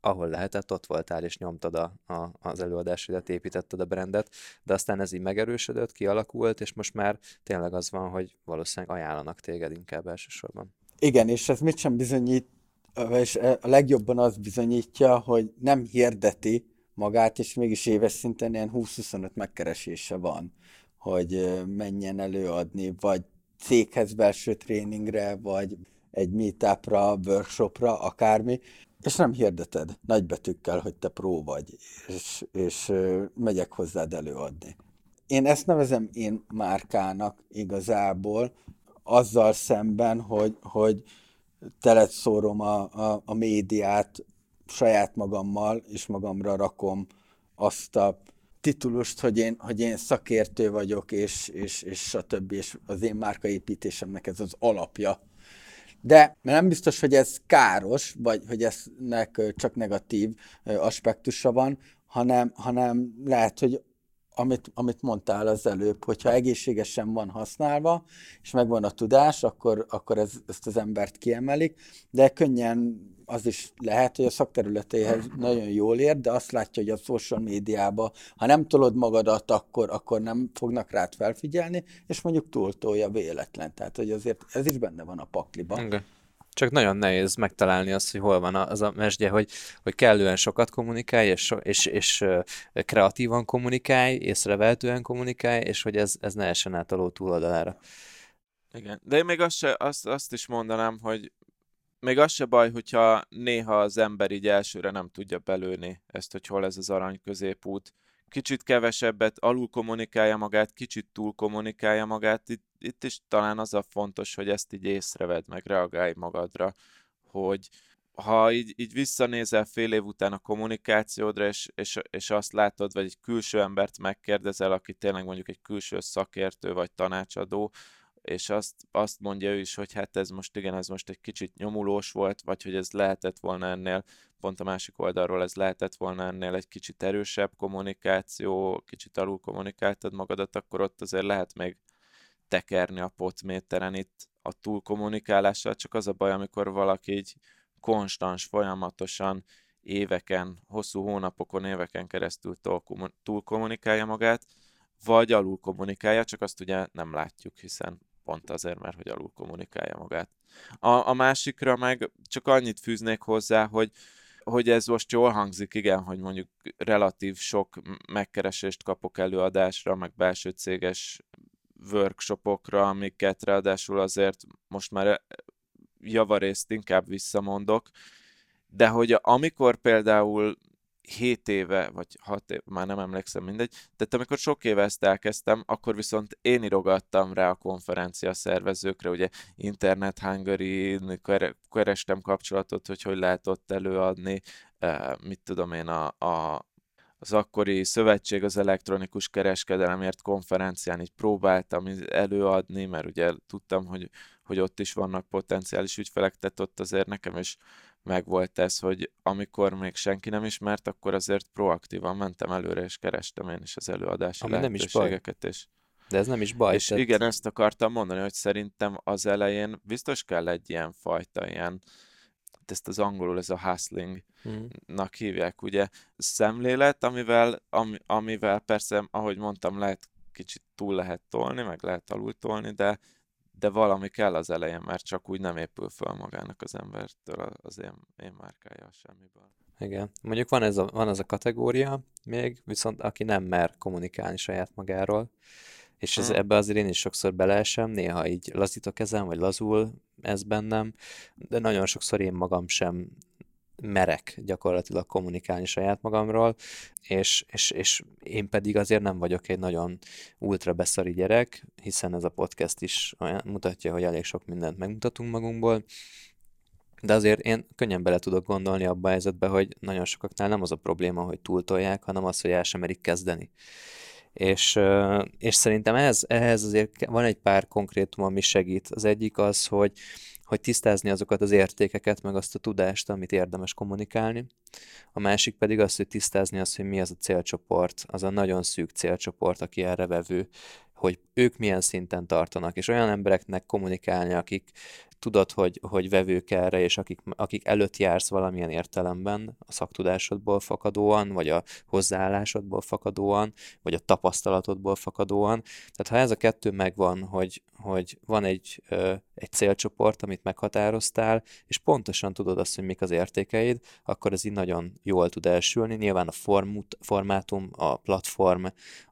ahol lehetett, ott voltál és nyomtad a, a, az előadásodat, építetted a brandet, de aztán ez így megerősödött, kialakult, és most már tényleg az van, hogy valószínűleg ajánlanak téged inkább elsősorban. Igen, és ez mit sem bizonyít, és a legjobban az bizonyítja, hogy nem hirdeti magát, és mégis éves szinten ilyen 20-25 megkeresése van, hogy menjen előadni, vagy céghez belső tréningre, vagy egy meetupra, workshopra, akármi, és nem hirdeted nagybetűkkel, hogy te pró vagy, és, és megyek hozzád előadni. Én ezt nevezem én márkának igazából, azzal szemben, hogy, hogy telet szórom a, a, a médiát saját magammal, és magamra rakom azt a titulust, hogy én, hogy én szakértő vagyok, és, és, és a többi, és az én márkaépítésemnek ez az alapja, de nem biztos, hogy ez káros, vagy hogy eznek csak negatív aspektusa van, hanem, hanem lehet, hogy amit, amit mondtál az előbb, hogyha egészségesen van használva, és megvan a tudás, akkor, akkor ez, ezt az embert kiemelik, de könnyen az is lehet, hogy a szakterületéhez nagyon jól ér, de azt látja, hogy a social médiában, ha nem tolod magadat, akkor, akkor nem fognak rád felfigyelni, és mondjuk túltolja véletlen. Tehát, hogy azért ez is benne van a pakliban. Okay. Csak nagyon nehéz megtalálni azt, hogy hol van az a mesdje, hogy, hogy kellően sokat kommunikálj, és, és, és kreatívan kommunikálj, észrevehetően kommunikálj, és hogy ez, ez ne essen át a ló túloldalára. Igen, de én még azt, se, azt, azt is mondanám, hogy még az se baj, hogyha néha az ember így elsőre nem tudja belőni ezt, hogy hol ez az arany középút. Kicsit kevesebbet alul kommunikálja magát, kicsit túl kommunikálja magát. Itt, itt is talán az a fontos, hogy ezt így észreved, meg reagálj magadra, hogy ha így, így visszanézel fél év után a kommunikációdra, és, és, és azt látod, vagy egy külső embert megkérdezel, aki tényleg mondjuk egy külső szakértő vagy tanácsadó, és azt, azt mondja ő is, hogy hát ez most igen, ez most egy kicsit nyomulós volt, vagy hogy ez lehetett volna ennél, pont a másik oldalról ez lehetett volna ennél egy kicsit erősebb kommunikáció, kicsit alul kommunikáltad magadat, akkor ott azért lehet még tekerni a potméteren itt a túlkommunikálással, csak az a baj, amikor valaki így konstans, folyamatosan éveken, hosszú hónapokon, éveken keresztül túlkommunikálja magát, vagy alul kommunikálja, csak azt ugye nem látjuk, hiszen pont azért, mert hogy alul kommunikálja magát. A, a másikra meg csak annyit fűznék hozzá, hogy hogy ez most jól hangzik, igen, hogy mondjuk relatív sok megkeresést kapok előadásra, meg belső céges workshopokra, amiket ráadásul azért most már javarészt inkább visszamondok, de hogy amikor például 7 éve, vagy 6 éve, már nem emlékszem, mindegy. Tehát amikor sok éve ezt elkezdtem, akkor viszont én irogattam rá a konferencia szervezőkre, ugye Internet Hungary, kerestem kapcsolatot, hogy hogy lehet ott előadni, mit tudom én, a, a, az akkori szövetség az elektronikus kereskedelemért konferencián így próbáltam előadni, mert ugye tudtam, hogy, hogy ott is vannak potenciális ügyfelek, tehát ott azért nekem is megvolt ez, hogy amikor még senki nem ismert, akkor azért proaktívan mentem előre, és kerestem én is az előadási Ami lehetőségeket. Nem is És, De ez nem is baj. És tehát... igen, ezt akartam mondani, hogy szerintem az elején biztos kell egy ilyen fajta, ilyen, ezt az angolul ez a hustling hmm. hívják, ugye, szemlélet, amivel, ami, amivel persze, ahogy mondtam, lehet kicsit túl lehet tolni, meg lehet alul tolni, de, de valami kell az elején, mert csak úgy nem épül fel magának az embertől az én, én márkája semmiből. Igen. Mondjuk van ez a, van ez a kategória még, viszont aki nem mer kommunikálni saját magáról, és ez, hmm. ebbe azért én is sokszor beleesem, néha így lazítok ezen, vagy lazul ez bennem, de nagyon sokszor én magam sem merek gyakorlatilag kommunikálni saját magamról, és, és, és én pedig azért nem vagyok egy nagyon ultra beszari gyerek, hiszen ez a podcast is olyan, mutatja, hogy elég sok mindent megmutatunk magunkból, de azért én könnyen bele tudok gondolni abba a helyzetbe, hogy nagyon sokaknál nem az a probléma, hogy túltolják, hanem az, hogy el sem merik kezdeni. És, és szerintem ez, ehhez azért van egy pár konkrétum, ami segít. Az egyik az, hogy, hogy tisztázni azokat az értékeket, meg azt a tudást, amit érdemes kommunikálni. A másik pedig az, hogy tisztázni azt, hogy mi az a célcsoport, az a nagyon szűk célcsoport, aki erre vevő, hogy ők milyen szinten tartanak, és olyan embereknek kommunikálni, akik tudod, hogy, hogy vevők erre, és akik, akik előtt jársz valamilyen értelemben, a szaktudásodból fakadóan, vagy a hozzáállásodból fakadóan, vagy a tapasztalatodból fakadóan. Tehát ha ez a kettő megvan, hogy, hogy van egy, ö, egy célcsoport, amit meghatároztál, és pontosan tudod azt, hogy mik az értékeid, akkor ez így nagyon jól tud elsülni. Nyilván a formut, formátum, a platform,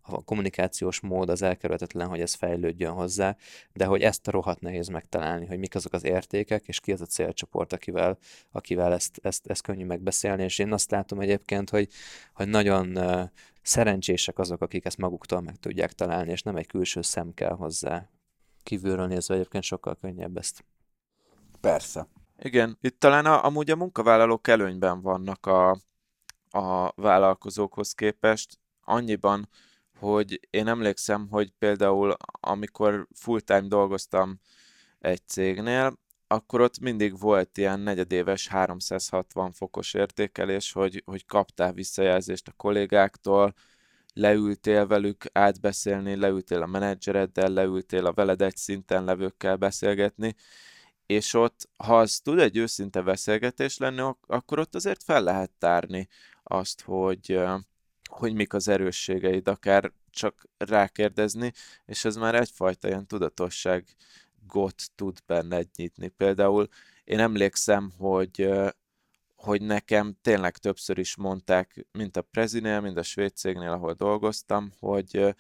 a kommunikációs mód az elkerülhetetlen, hogy ez fejlődjön hozzá, de hogy ezt a rohadt nehéz megtalálni, hogy mik azok az értékek, és ki az a célcsoport, akivel, akivel ezt, ezt, ezt könnyű megbeszélni, és én azt látom egyébként, hogy, hogy nagyon szerencsések azok, akik ezt maguktól meg tudják találni, és nem egy külső szem kell hozzá. Kívülről nézve egyébként sokkal könnyebb ezt. Persze. Igen, itt talán a, amúgy a munkavállalók előnyben vannak a, a vállalkozókhoz képest, annyiban, hogy én emlékszem, hogy például amikor full-time dolgoztam egy cégnél, akkor ott mindig volt ilyen negyedéves 360 fokos értékelés, hogy, hogy kaptál visszajelzést a kollégáktól, leültél velük átbeszélni, leültél a menedzsereddel, leültél a veled egy szinten levőkkel beszélgetni, és ott, ha az tud egy őszinte beszélgetés lenni, akkor ott azért fel lehet tárni azt, hogy, hogy mik az erősségeid, akár csak rákérdezni, és ez már egyfajta ilyen tudatosságot tud benned nyitni. Például én emlékszem, hogy hogy nekem tényleg többször is mondták, mint a Prezinél, mint a svéd cégnél, ahol dolgoztam, hogy,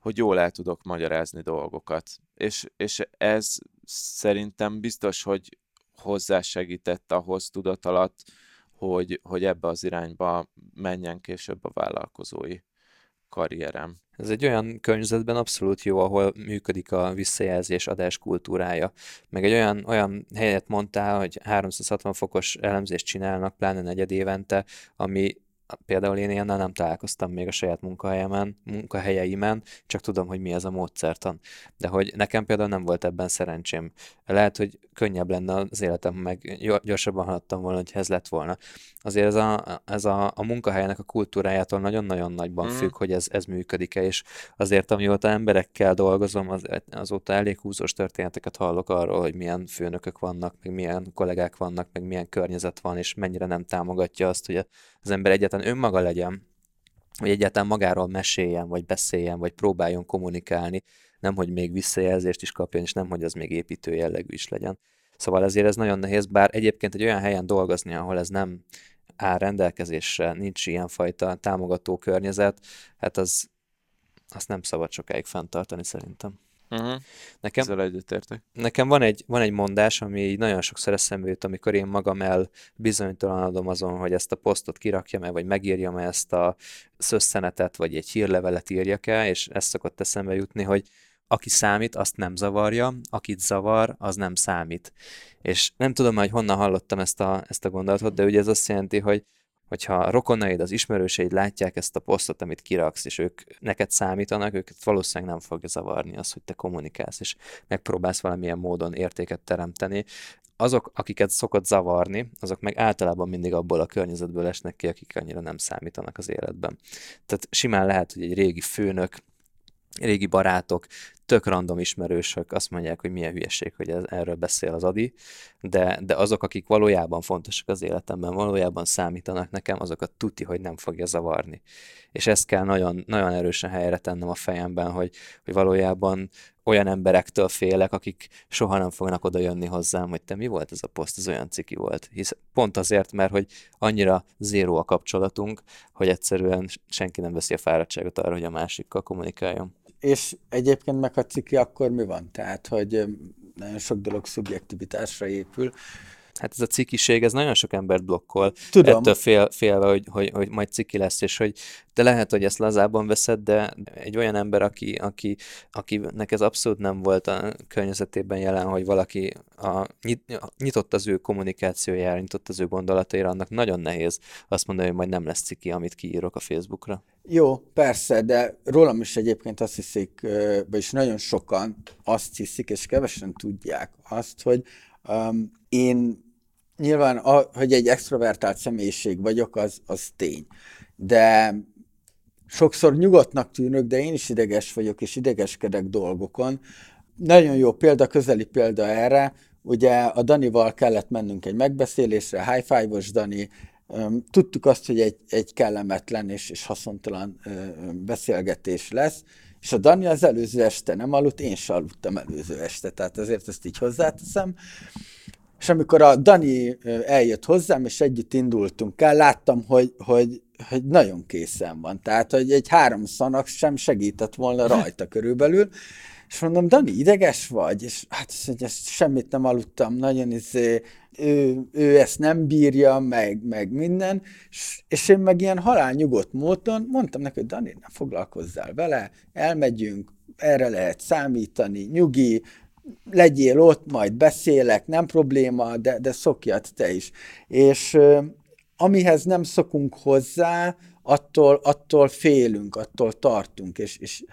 hogy jól el tudok magyarázni dolgokat. És, és ez szerintem biztos, hogy hozzásegített ahhoz tudat alatt, hogy, hogy ebbe az irányba menjen később a vállalkozói karrierem. Ez egy olyan környezetben abszolút jó, ahol működik a visszajelzés adás kultúrája. Meg egy olyan, olyan helyet mondtál, hogy 360 fokos elemzést csinálnak, pláne negyed évente, ami például én ilyennel nem találkoztam még a saját munkahelyemen, munkahelyeimen, csak tudom, hogy mi ez a módszertan. De hogy nekem például nem volt ebben szerencsém. Lehet, hogy könnyebb lenne az életem, meg gyorsabban haladtam volna, hogy ez lett volna. Azért ez a, ez a, a munkahelynek a kultúrájától nagyon-nagyon nagyban mm. függ, hogy ez, ez működik-e, és azért amióta emberekkel dolgozom, az, azóta elég húzós történeteket hallok arról, hogy milyen főnökök vannak, meg milyen kollégák vannak, meg milyen környezet van, és mennyire nem támogatja azt, hogy az ember egyáltalán önmaga legyen, hogy egyáltalán magáról meséljen, vagy beszéljen, vagy próbáljon kommunikálni, nem hogy még visszajelzést is kapjon, és nem hogy az még építő jellegű is legyen. Szóval ezért ez nagyon nehéz, bár egyébként egy olyan helyen dolgozni, ahol ez nem áll rendelkezésre, nincs ilyenfajta támogató környezet, hát az, azt nem szabad sokáig fenntartani szerintem. Uh-huh. Nekem, Ezzel egyetértek. Nekem van egy, van egy mondás, ami így nagyon sokszor eszembe jut, amikor én magam el bizonytalanodom azon, hogy ezt a posztot kirakjam-e, vagy megírjam-e ezt a szösszenetet, vagy egy hírlevelet írjak-e, és ezt szokott eszembe jutni, hogy aki számít, azt nem zavarja, akit zavar, az nem számít. És nem tudom, hogy honnan hallottam ezt a, ezt a gondolatot, de ugye ez azt jelenti, hogy hogyha a rokonaid, az ismerőseid látják ezt a posztot, amit kiraksz, és ők neked számítanak, őket valószínűleg nem fogja zavarni az, hogy te kommunikálsz, és megpróbálsz valamilyen módon értéket teremteni. Azok, akiket szokott zavarni, azok meg általában mindig abból a környezetből esnek ki, akik annyira nem számítanak az életben. Tehát simán lehet, hogy egy régi főnök, régi barátok tök random ismerősök azt mondják, hogy milyen hülyeség, hogy ez, erről beszél az Adi, de, de azok, akik valójában fontosak az életemben, valójában számítanak nekem, azokat tuti, hogy nem fogja zavarni. És ezt kell nagyon, nagyon erősen helyre tennem a fejemben, hogy, hogy valójában olyan emberektől félek, akik soha nem fognak oda jönni hozzám, hogy te mi volt ez a poszt, ez olyan ciki volt. Hisz pont azért, mert hogy annyira zéró a kapcsolatunk, hogy egyszerűen senki nem veszi a fáradtságot arra, hogy a másikkal kommunikáljon. És egyébként meg ha ciki, akkor mi van? Tehát, hogy nagyon sok dolog szubjektivitásra épül, Hát ez a cikiség, ez nagyon sok embert blokkol. Tudom. Ettől fél, félve, hogy, hogy, hogy majd ciki lesz, és hogy de lehet, hogy ezt lazában veszed, de egy olyan ember, aki, aki, akinek ez abszolút nem volt a környezetében jelen, hogy valaki a, nyit, nyitott az ő kommunikációjára, nyitott az ő gondolataira, annak nagyon nehéz azt mondani, hogy majd nem lesz ciki, amit kiírok a Facebookra. Jó, persze, de rólam is egyébként azt hiszik, vagyis nagyon sokan azt hiszik, és kevesen tudják azt, hogy um, én nyilván, a, hogy egy extrovertált személyiség vagyok, az, az tény. De sokszor nyugodtnak tűnök, de én is ideges vagyok, és idegeskedek dolgokon. Nagyon jó példa, közeli példa erre, ugye a Danival kellett mennünk egy megbeszélésre, high five-os Dani, tudtuk azt, hogy egy, egy kellemetlen és, és haszontalan beszélgetés lesz, és a Dani az előző este nem aludt, én sem aludtam előző este, tehát azért ezt így hozzáteszem. És amikor a Dani eljött hozzám, és együtt indultunk el, láttam, hogy, hogy, hogy nagyon készen van. Tehát, hogy egy három szanak sem segített volna rajta körülbelül. És mondom, Dani, ideges vagy? És hát hogy ezt semmit nem aludtam, nagyon izé, ő, ő ezt nem bírja, meg, meg minden, és, és én meg ilyen halál nyugodt módon mondtam neki, hogy Dani, ne foglalkozzál vele, elmegyünk, erre lehet számítani, nyugi, legyél ott, majd beszélek, nem probléma, de, de szokjad te is. És amihez nem szokunk hozzá, attól, attól félünk, attól tartunk, és, és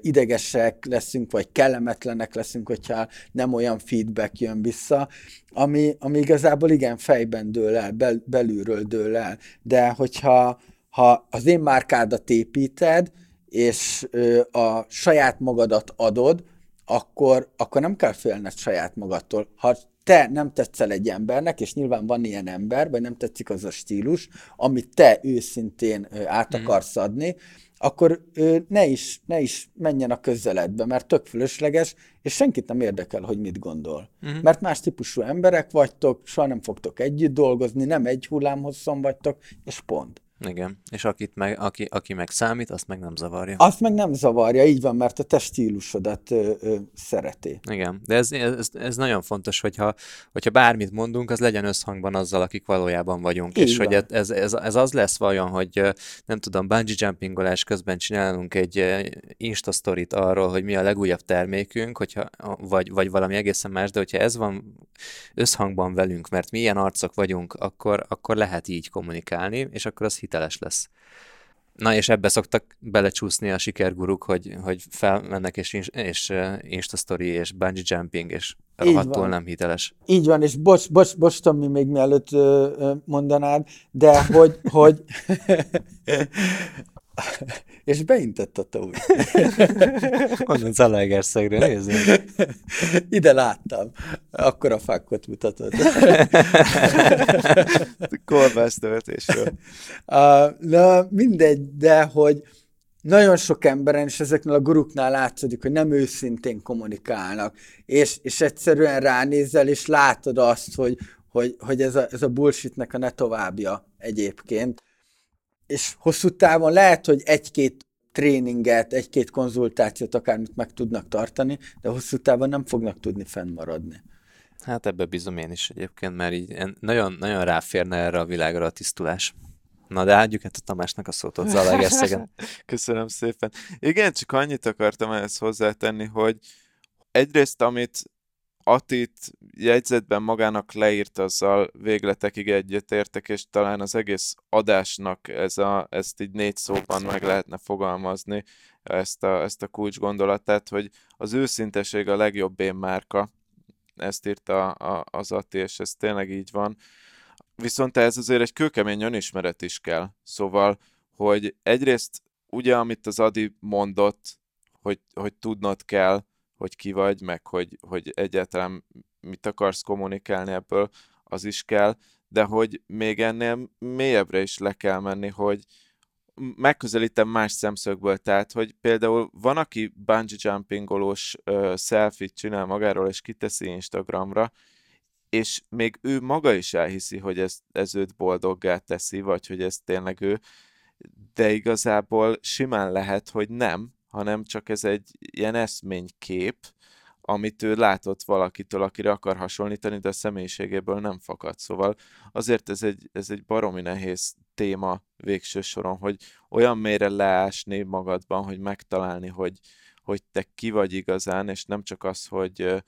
idegesek leszünk, vagy kellemetlenek leszünk, hogyha nem olyan feedback jön vissza, ami, ami igazából igen fejben dől el, bel, belülről dől el. De hogyha ha az én márkádat építed, és a saját magadat adod, akkor, akkor nem kell félned saját magadtól. Ha te nem tetszel egy embernek, és nyilván van ilyen ember, vagy nem tetszik az a stílus, amit te őszintén át mhm. akarsz adni, akkor ne is, ne is menjen a közeledbe, mert tök fölösleges, és senkit nem érdekel, hogy mit gondol. Uh-huh. Mert más típusú emberek vagytok, soha nem fogtok együtt dolgozni, nem egy hullámhosszon vagytok, és pont. Igen, és akit meg, aki, aki meg számít, azt meg nem zavarja. Azt meg nem zavarja, így van, mert a te stílusodat ö, ö, szereti. Igen, de ez, ez, ez nagyon fontos, hogyha, hogyha bármit mondunk, az legyen összhangban azzal, akik valójában vagyunk. Így és van. hogy ez, ez, ez az lesz vajon, hogy nem tudom, bungee jumpingolás közben csinálunk egy Insta storyt arról, hogy mi a legújabb termékünk, hogyha, vagy, vagy valami egészen más, de hogyha ez van összhangban velünk, mert mi ilyen arcok vagyunk, akkor, akkor lehet így kommunikálni, és akkor az hiteles lesz. Na és ebbe szoktak belecsúszni a sikerguruk, hogy, hogy felmennek és, és Insta Story és bungee jumping, és rohadtul nem hiteles. Így van, és bocs, bocs, bocs Tomi, még mielőtt mondanád, de hogy, hogy és beintett a tó. Onnan Zalaegerszegre nézni. Ide láttam. Akkor a fakkot mutatod. Kolbász töltésről. Uh, na, mindegy, de hogy nagyon sok emberen, és ezeknél a guruknál látszódik, hogy nem őszintén kommunikálnak, és, és egyszerűen ránézel, és látod azt, hogy, hogy, hogy ez, a, ez a bullshitnek a ne továbbja egyébként és hosszú távon lehet, hogy egy-két tréninget, egy-két konzultációt akármit meg tudnak tartani, de hosszú távon nem fognak tudni fennmaradni. Hát ebbe bízom én is egyébként, mert így nagyon, nagyon ráférne erre a világra a tisztulás. Na de adjuk hát a Tamásnak a szót ott Zalaegerszegen. Köszönöm szépen. Igen, csak annyit akartam ehhez hozzátenni, hogy egyrészt, amit Atit jegyzetben magának leírt, azzal végletekig egyetértek, és talán az egész adásnak ez a, ezt így négy szóban meg lehetne fogalmazni, ezt a, ezt a kulcs gondolatát, hogy az őszinteség a legjobb én márka, ezt írta a, az Ati, és ez tényleg így van. Viszont ez azért egy kőkemény önismeret is kell. Szóval, hogy egyrészt ugye, amit az Adi mondott, hogy, hogy tudnod kell, hogy ki vagy, meg hogy, hogy egyáltalán mit akarsz kommunikálni ebből, az is kell, de hogy még ennél mélyebbre is le kell menni, hogy megközelítem más szemszögből, tehát, hogy például van, aki bungee jumpingolós uh, selfie csinál magáról, és kiteszi Instagramra, és még ő maga is elhiszi, hogy ez, ez őt boldoggá teszi, vagy hogy ez tényleg ő, de igazából simán lehet, hogy nem, hanem csak ez egy ilyen eszménykép, amit ő látott valakitől, akire akar hasonlítani, de a személyiségéből nem fakad. Szóval azért ez egy, ez egy baromi nehéz téma végső soron, hogy olyan mélyre leásni magadban, hogy megtalálni, hogy, hogy te ki vagy igazán, és nem csak az, hogy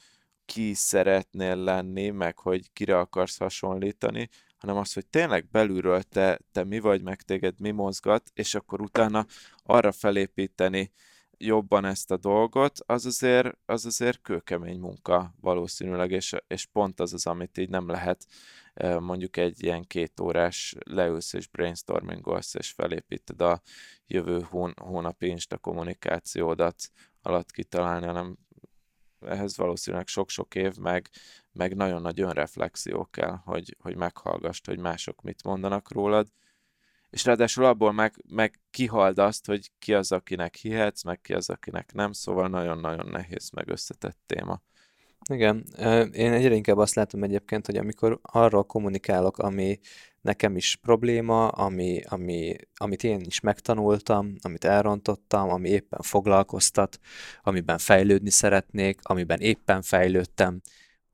ki szeretnél lenni, meg hogy kire akarsz hasonlítani, hanem az, hogy tényleg belülről te, te mi vagy, meg téged mi mozgat, és akkor utána arra felépíteni jobban ezt a dolgot, az azért, az azért kőkemény munka valószínűleg, és, és pont az az, amit így nem lehet mondjuk egy ilyen két órás leülsz és brainstormingolsz, és felépíted a jövő hón, hónapi insta kommunikációdat alatt kitalálni, hanem ehhez valószínűleg sok-sok év, meg, meg nagyon nagy önreflexió kell, hogy, hogy meghallgast, hogy mások mit mondanak rólad, és ráadásul abból meg, meg kihald azt, hogy ki az, akinek hihetsz, meg ki az, akinek nem, szóval nagyon-nagyon nehéz, meg összetett téma. Igen, én egyre inkább azt látom egyébként, hogy amikor arról kommunikálok, ami nekem is probléma, ami, ami, amit én is megtanultam, amit elrontottam, ami éppen foglalkoztat, amiben fejlődni szeretnék, amiben éppen fejlődtem,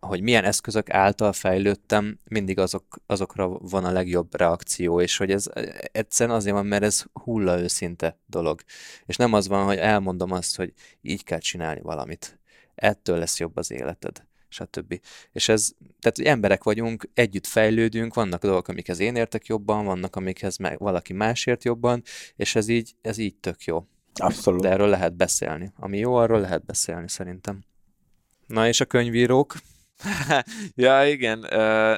hogy milyen eszközök által fejlődtem, mindig azok, azokra van a legjobb reakció, és hogy ez egyszerűen azért van, mert ez hulla őszinte dolog. És nem az van, hogy elmondom azt, hogy így kell csinálni valamit. Ettől lesz jobb az életed stb. És ez, tehát hogy emberek vagyunk, együtt fejlődünk, vannak dolgok, amikhez én értek jobban, vannak, amikhez meg valaki másért jobban, és ez így, ez így tök jó. Abszolút. De erről lehet beszélni. Ami jó, arról lehet beszélni szerintem. Na és a könyvírók? ja, igen,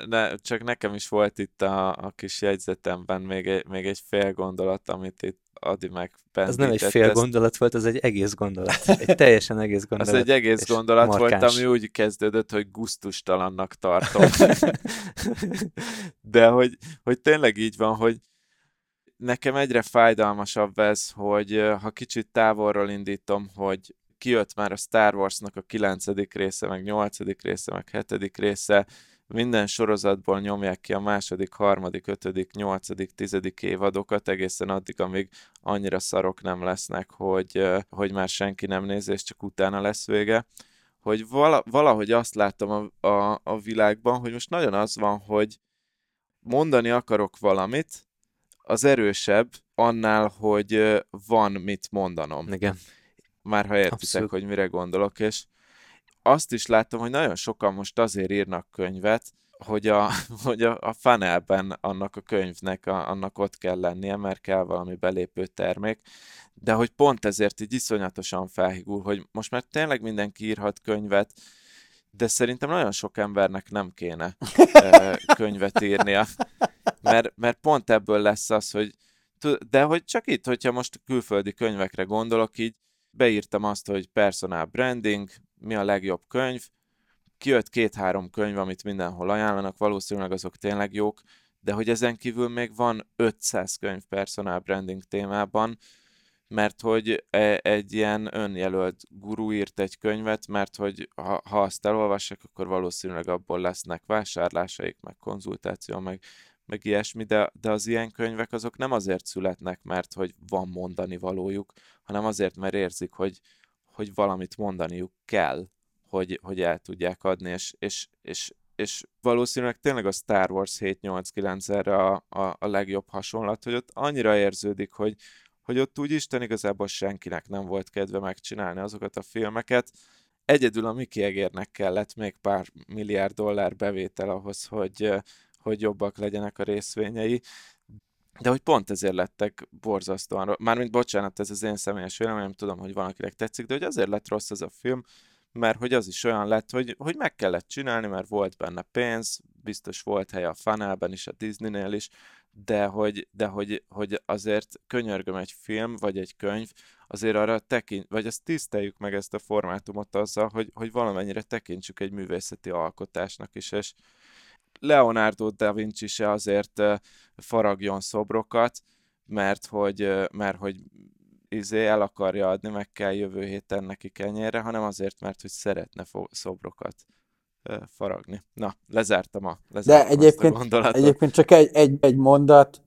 ne, csak nekem is volt itt a, a kis jegyzetemben még egy, még egy fél gondolat, amit itt Adi meg Ez nem egy fél gondolat volt, ez egy egész gondolat. Egy teljesen egész gondolat. Ez egy egész gondolat markáns. volt, ami úgy kezdődött, hogy guztustalannak tartom. De hogy, hogy tényleg így van, hogy nekem egyre fájdalmasabb ez, hogy ha kicsit távolról indítom, hogy kijött már a Star Warsnak a kilencedik része, meg nyolcadik része, meg hetedik része, minden sorozatból nyomják ki a második, harmadik, ötödik, nyolcadik, tizedik évadokat egészen addig, amíg annyira szarok nem lesznek, hogy, hogy már senki nem néz, és csak utána lesz vége. Hogy valahogy azt látom a, a, a világban, hogy most nagyon az van, hogy mondani akarok valamit, az erősebb annál, hogy van mit mondanom. Igen már ha értitek, Abszolút. hogy mire gondolok, és azt is láttam, hogy nagyon sokan most azért írnak könyvet, hogy a, hogy a, a funnelben annak a könyvnek, a, annak ott kell lennie, mert kell valami belépő termék, de hogy pont ezért így iszonyatosan felhigul, hogy most már tényleg mindenki írhat könyvet, de szerintem nagyon sok embernek nem kéne könyvet írnia, mert, mert pont ebből lesz az, hogy de hogy csak itt, hogyha most külföldi könyvekre gondolok, így beírtam azt, hogy personal branding, mi a legjobb könyv, kijött két-három könyv, amit mindenhol ajánlanak, valószínűleg azok tényleg jók, de hogy ezen kívül még van 500 könyv personal branding témában, mert hogy e, egy ilyen önjelölt guru írt egy könyvet, mert hogy ha, ha azt elolvassák, akkor valószínűleg abból lesznek vásárlásaik, meg konzultáció, meg, meg ilyesmi, de, de az ilyen könyvek azok nem azért születnek, mert hogy van mondani valójuk, hanem azért, mert érzik, hogy, hogy valamit mondaniuk kell, hogy, hogy el tudják adni, és, és, és, és valószínűleg tényleg a Star Wars 7-8-9 erre a, a, a legjobb hasonlat, hogy ott annyira érződik, hogy, hogy ott úgy Isten igazából senkinek nem volt kedve megcsinálni azokat a filmeket, egyedül a Mickey Egérnek kellett még pár milliárd dollár bevétel ahhoz, hogy, hogy jobbak legyenek a részvényei, de hogy pont ezért lettek borzasztóan, mármint bocsánat, ez az én személyes véleményem, tudom, hogy van, akinek tetszik, de hogy azért lett rossz ez a film, mert hogy az is olyan lett, hogy, hogy meg kellett csinálni, mert volt benne pénz, biztos volt hely a funnelben is, a Disneynél is, de hogy, de hogy, hogy azért könyörgöm egy film, vagy egy könyv, azért arra tekint, vagy azt tiszteljük meg ezt a formátumot azzal, hogy, hogy valamennyire tekintsük egy művészeti alkotásnak is, és Leonardo da Vinci se azért faragjon szobrokat, mert hogy, mert hogy izé el akarja adni, meg kell jövő héten neki kenyérre, hanem azért, mert hogy szeretne szobrokat faragni. Na, lezártam a, lezártam De egyébként, a egyébként csak egy, egy, egy mondat,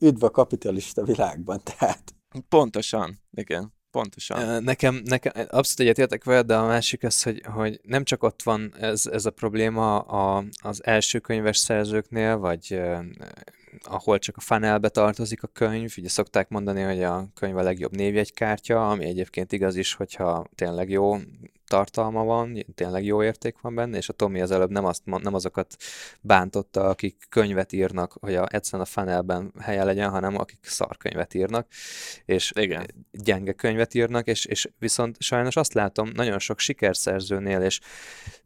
üdv a kapitalista világban, tehát. Pontosan, igen. Pontosan. Nekem, nekem abszolút egyetértek veled, de a másik az, hogy, hogy nem csak ott van ez, ez a probléma a, az első könyves szerzőknél, vagy ahol csak a funnelbe tartozik a könyv. Ugye szokták mondani, hogy a könyv a legjobb névjegykártya, ami egyébként igaz is, hogyha tényleg jó tartalma van, tényleg jó érték van benne, és a Tommy az előbb nem, azt, nem azokat bántotta, akik könyvet írnak, hogy a, egyszerűen a funnelben helye legyen, hanem akik szarkönyvet írnak, és Igen. gyenge könyvet írnak, és, és viszont sajnos azt látom nagyon sok sikerszerzőnél, és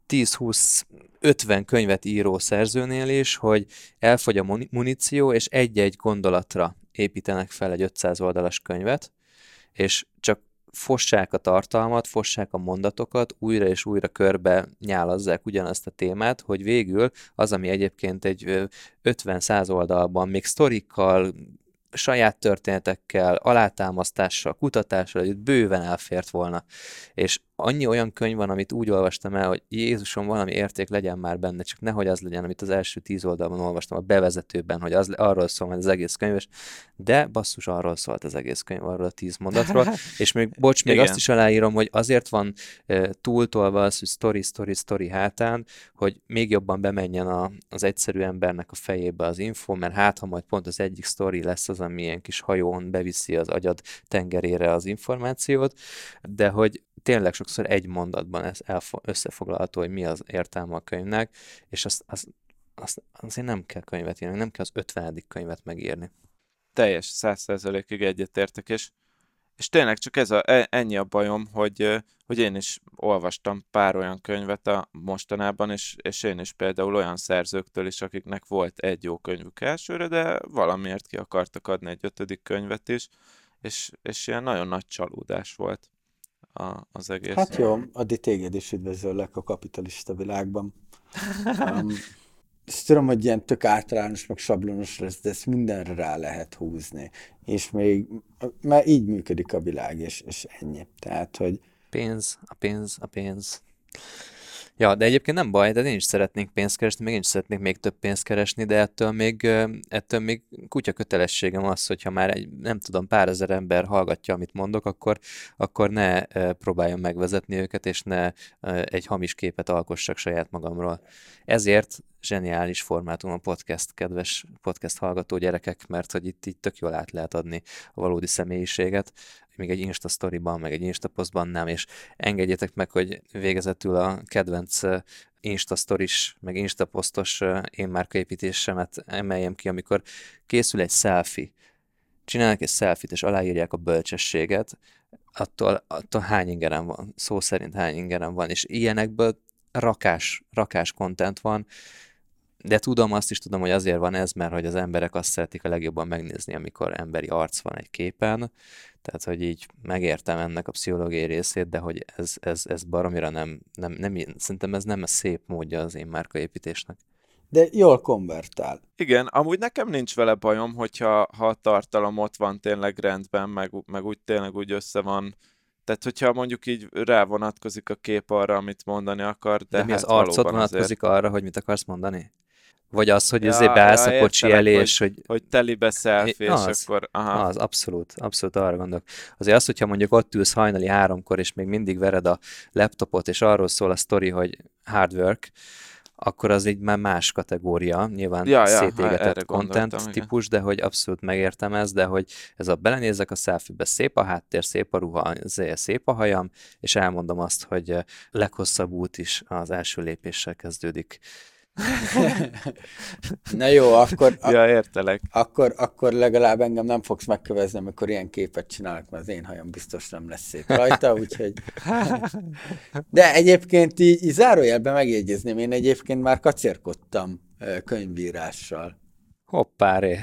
10-20-50 könyvet író szerzőnél is, hogy elfogy a muníció, és egy-egy gondolatra építenek fel egy 500 oldalas könyvet, és csak fossák a tartalmat, fossák a mondatokat, újra és újra körbe nyálazzák ugyanazt a témát, hogy végül az, ami egyébként egy 50-100 oldalban még sztorikkal, saját történetekkel, alátámasztással, kutatással együtt bőven elfért volna. És annyi olyan könyv van, amit úgy olvastam el, hogy Jézusom, valami érték legyen már benne, csak nehogy az legyen, amit az első tíz oldalban olvastam a bevezetőben, hogy az, arról szól majd az egész könyves, de basszus, arról szólt az egész könyv, arról a tíz mondatról, és még, bocs, még Igen. azt is aláírom, hogy azért van e, túltolva az, hogy story, story, story hátán, hogy még jobban bemenjen a, az egyszerű embernek a fejébe az info, mert hát, ha majd pont az egyik story lesz az, ami ilyen kis hajón beviszi az agyad tengerére az információt, de hogy tényleg sokszor egy mondatban ez összefoglalható, hogy mi az értelme a könyvnek, és azt, azt, azt azért nem kell könyvet írni, nem kell az ötvenedik könyvet megírni. Teljes, száz százalékig egyetértek, és, és tényleg csak ez a, e, ennyi a bajom, hogy, hogy én is olvastam pár olyan könyvet a mostanában, és, és én is például olyan szerzőktől is, akiknek volt egy jó könyvük elsőre, de valamiért ki akartak adni egy ötödik könyvet is, és, és ilyen nagyon nagy csalódás volt a, az egész. Hát jó, addig téged is üdvözöllek a kapitalista világban. Um, ezt tudom, hogy ilyen tök általános, meg sablonos lesz, de ezt mindenre rá lehet húzni. És még, mert így működik a világ, és, és ennyi. Tehát, hogy... Pénz, a pénz, a pénz. Ja, de egyébként nem baj, de én is szeretnék pénzt keresni, még én is szeretnék még több pénzt keresni, de ettől még, ettől még kutya kötelességem az, hogyha már egy, nem tudom, pár ezer ember hallgatja, amit mondok, akkor, akkor ne próbáljam megvezetni őket, és ne egy hamis képet alkossak saját magamról. Ezért zseniális formátum a podcast, kedves podcast hallgató gyerekek, mert hogy itt, itt tök jól át lehet adni a valódi személyiséget, még egy Insta storyban, meg egy Insta postban nem, és engedjétek meg, hogy végezetül a kedvenc Insta stories, meg Insta posztos én márkaépítésemet emeljem ki, amikor készül egy selfie, csinálnak egy selfie és aláírják a bölcsességet, attól, attól hány ingerem van, szó szerint hány ingerem van, és ilyenekből rakás, rakás content van, de tudom, azt is tudom, hogy azért van ez, mert hogy az emberek azt szeretik a legjobban megnézni, amikor emberi arc van egy képen, tehát, hogy így megértem ennek a pszichológiai részét, de hogy ez, ez, ez baromira nem, nem, nem, szerintem ez nem a szép módja az én márkaépítésnek. De jól konvertál. Igen, amúgy nekem nincs vele bajom, hogyha ha a tartalom ott van tényleg rendben, meg, meg úgy tényleg úgy össze van tehát, hogyha mondjuk így rá vonatkozik a kép arra, amit mondani akar, de, de mi hát az arcod vonatkozik azért... arra, hogy mit akarsz mondani? Vagy az, hogy ja, azért beállsz ja, a kocsi elé, és hogy... Hogy telibe selfie, az, és akkor... Aha. Az, abszolút, abszolút arra gondolok. Azért az, hogyha mondjuk ott ülsz hajnali háromkor, és még mindig vered a laptopot, és arról szól a sztori, hogy hard work, akkor az így már más kategória, nyilván ja, ja, szétégetett content típus, de hogy abszolút megértem ezt, de hogy ez a belenézek a selfie-be, szép a háttér, szép a ruha, szép a hajam, és elmondom azt, hogy leghosszabb út is az első lépéssel kezdődik. Na jó, akkor, ak- ja, értelek. Akkor, akkor legalább engem nem fogsz megkövezni, amikor ilyen képet csinálok, mert az én hajam biztos nem lesz szép rajta, úgyhogy... De egyébként így, így zárójelben megjegyezném, én egyébként már kacérkodtam könyvírással. Hoppáré.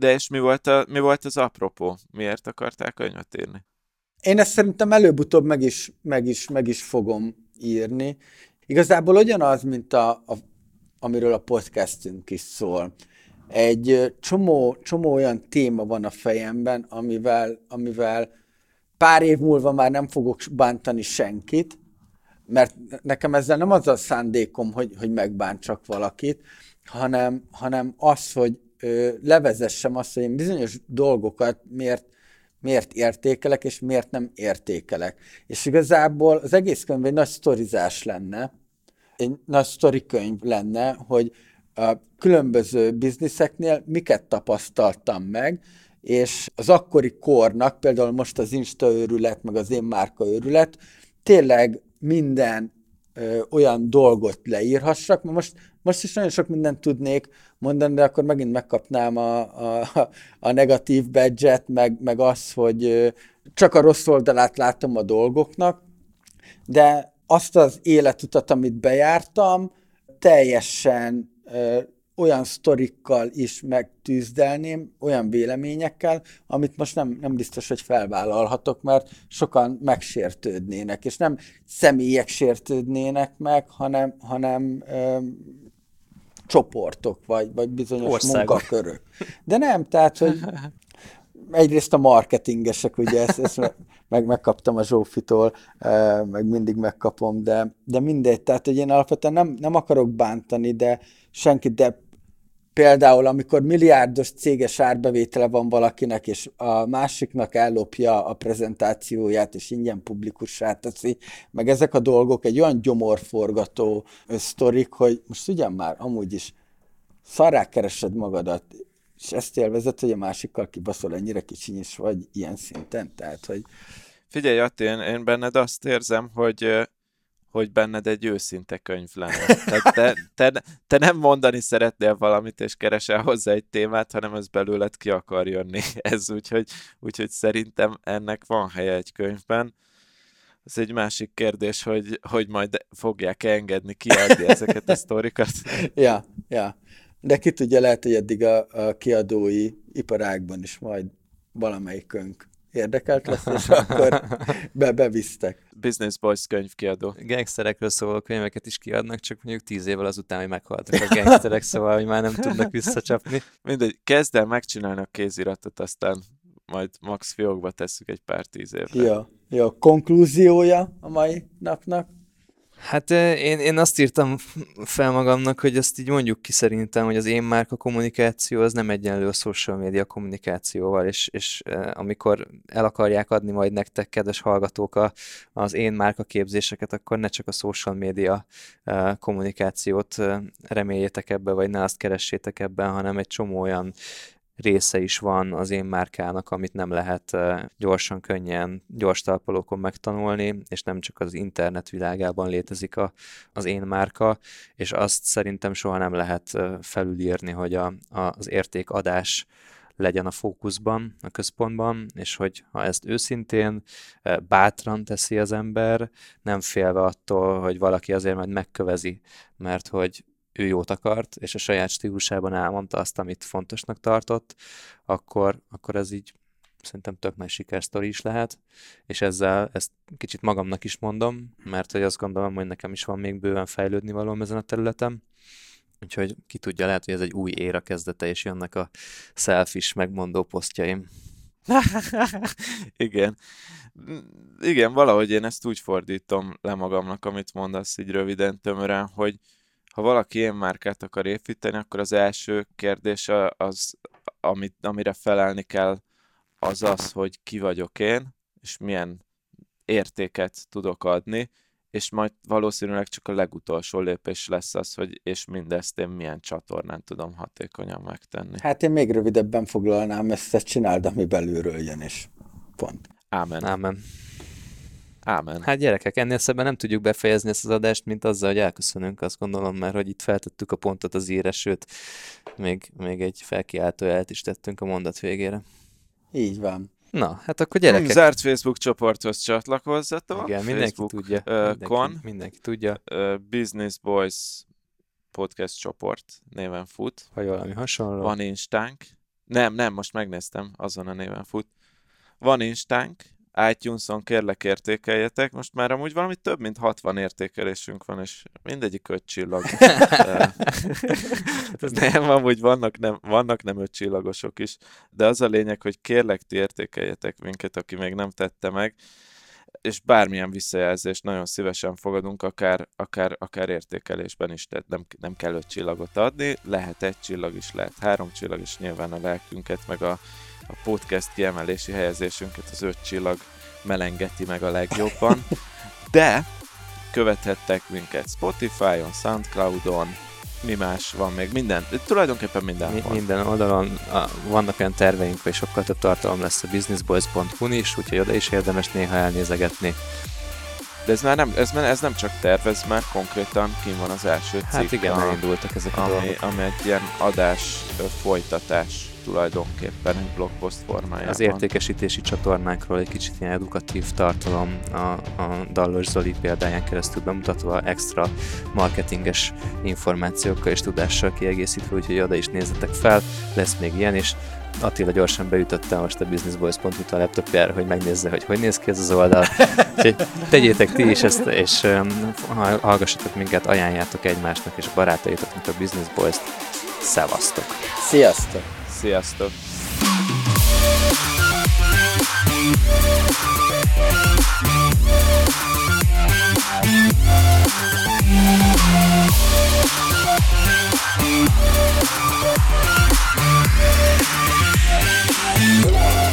De és mi volt, a, mi volt az apropó? Miért akarták könyvet írni? Én ezt szerintem előbb-utóbb meg is, meg is, meg is fogom írni. Igazából ugyanaz, mint a, a, amiről a podcastünk is szól. Egy csomó, csomó olyan téma van a fejemben, amivel, amivel pár év múlva már nem fogok bántani senkit, mert nekem ezzel nem az a szándékom, hogy, hogy megbántsak valakit, hanem, hanem az, hogy ö, levezessem azt, hogy én bizonyos dolgokat miért, miért értékelek, és miért nem értékelek. És igazából az egész könyv egy nagy sztorizás lenne, egy nagy sztorikönyv lenne, hogy a különböző bizniszeknél miket tapasztaltam meg, és az akkori kornak, például most az Insta őrület, meg az én márka őrület, tényleg minden ö, olyan dolgot leírhassak, mert most, most is nagyon sok mindent tudnék mondani, de akkor megint megkapnám a, a, a negatív badge meg, meg az, hogy ö, csak a rossz oldalát látom a dolgoknak, de azt az életutat, amit bejártam, teljesen ö, olyan sztorikkal is megtűzdelném, olyan véleményekkel, amit most nem, nem biztos, hogy felvállalhatok, mert sokan megsértődnének, és nem személyek sértődnének meg, hanem, hanem ö, csoportok, vagy, vagy bizonyos Országok. munkakörök. De nem, tehát, hogy egyrészt a marketingesek, ugye ezt, ezt meg megkaptam a Zsófitól, meg mindig megkapom, de, de mindegy, tehát hogy én alapvetően nem, nem akarok bántani, de senkit, de például amikor milliárdos céges árbevétele van valakinek, és a másiknak ellopja a prezentációját, és ingyen publikussá teszi, meg ezek a dolgok egy olyan gyomorforgató sztorik, hogy most ugyan már amúgy is szarrá keresed magadat, és ezt élvezed, hogy a másikkal kibaszol ennyire kicsiny is vagy ilyen szinten, tehát, hogy Figyelj, Atti, én, én benned azt érzem, hogy hogy benned egy őszinte könyv lenne. Tehát te, te, te nem mondani szeretnél valamit, és keresel hozzá egy témát, hanem ez belőled ki akar jönni. Ez úgyhogy, úgyhogy szerintem ennek van helye egy könyvben. Ez egy másik kérdés, hogy, hogy majd fogják engedni kiadni ezeket a sztorikat. Ja, ja. De ki tudja, lehet, hogy eddig a, a kiadói iparágban is majd valamelyikünk érdekelt lesz, és akkor be, bevisztek. Business Boys könyvkiadó. Gangsterekről szóló könyveket is kiadnak, csak mondjuk tíz évvel azután, hogy meghaltak a gangsterek, szóval, hogy már nem tudnak visszacsapni. Mindegy, kezd el megcsinálni a kéziratot, aztán majd max fiókba tesszük egy pár tíz évre. Ja, ja. Konklúziója a mai napnak? Hát én, én azt írtam fel magamnak, hogy ezt így mondjuk ki szerintem, hogy az én márka kommunikáció az nem egyenlő a social media kommunikációval, és, és amikor el akarják adni majd nektek, kedves hallgatók, a, az én márka képzéseket, akkor ne csak a social media kommunikációt reméljétek ebbe, vagy ne azt keressétek ebben, hanem egy csomó olyan része is van az én márkának, amit nem lehet eh, gyorsan, könnyen, gyors talpalókon megtanulni, és nem csak az internet világában létezik a, az én márka, és azt szerintem soha nem lehet eh, felülírni, hogy a, a, az értékadás legyen a fókuszban, a központban, és hogy ha ezt őszintén, bátran teszi az ember, nem félve attól, hogy valaki azért majd megkövezi, mert hogy ő jót akart, és a saját stílusában elmondta azt, amit fontosnak tartott, akkor, akkor ez így szerintem tök nagy sikersztori is lehet, és ezzel ezt kicsit magamnak is mondom, mert hogy azt gondolom, hogy nekem is van még bőven fejlődni való ezen a területen, úgyhogy ki tudja, lehet, hogy ez egy új éra kezdete, és jönnek a selfish megmondó posztjaim. Igen. Igen, valahogy én ezt úgy fordítom le magamnak, amit mondasz így röviden, tömören, hogy, ha valaki ilyen márkát akar építeni, akkor az első kérdés az, amit, amire felelni kell, az az, hogy ki vagyok én, és milyen értéket tudok adni, és majd valószínűleg csak a legutolsó lépés lesz az, hogy és mindezt én milyen csatornán tudom hatékonyan megtenni. Hát én még rövidebben foglalnám ezt, ezt csináld, ami belülről jön, és pont. Ámen. Ámen. Ámen. Hát gyerekek, ennél szebben nem tudjuk befejezni ezt az adást, mint azzal, hogy elköszönünk, azt gondolom, mert hogy itt feltettük a pontot az írás, sőt, még, még egy felkiáltó jelet is tettünk a mondat végére. Így van. Na, hát akkor gyerekek. Zárt Facebook csoporthoz csatlakozzatok. Igen, mindenki Facebook, tudja. Uh, mindenki, kon. mindenki tudja, Uh, Business Boys podcast csoport néven fut. vagy valami hasonló. Van Instánk, Nem, nem, most megnéztem, azon a néven fut. Van Instánk, iTunes-on kérlek értékeljetek, most már amúgy valami több mint 60 értékelésünk van, és mindegyik öt csillag. nem, amúgy vannak nem, vannak nem öt csillagosok is, de az a lényeg, hogy kérlek ti értékeljetek minket, aki még nem tette meg, és bármilyen visszajelzést nagyon szívesen fogadunk, akár, akár, akár értékelésben is, tehát nem, nem kell öt csillagot adni, lehet egy csillag is, lehet három csillag is, nyilván a lelkünket, meg a, a podcast kiemelési helyezésünket az öt csillag melengeti meg a legjobban, de követhettek minket Spotify-on, Soundcloud-on, mi más van még, minden, tulajdonképpen minden Mi, van. minden oldalon a, vannak olyan terveink, hogy sokkal több tartalom lesz a businessboys.hu-n is, úgyhogy oda is érdemes néha elnézegetni. De ez már nem, ez, már- ez nem csak terv, ez már konkrétan kim van az első cikk. Hát igen, a- elindultak ezek a ami, dolgok. ami egy ilyen adás folytatás tulajdonképpen egy blogpost formájában. Az értékesítési csatornákról egy kicsit ilyen edukatív tartalom a, a Dallos Zoli példáján keresztül bemutatva extra marketinges információkkal és tudással kiegészítve, úgyhogy oda is nézzetek fel, lesz még ilyen is. Attila gyorsan beütötte most a businessboys.hu a laptopjára, hogy megnézze, hogy hogy néz ki ez az oldal. Úgyhogy tegyétek ti is ezt, és um, hallgassatok minket, ajánljátok egymásnak és a barátaitoknak a Business Boys-t. Szevasztok! Sziasztok! Sziasztok! Yeah.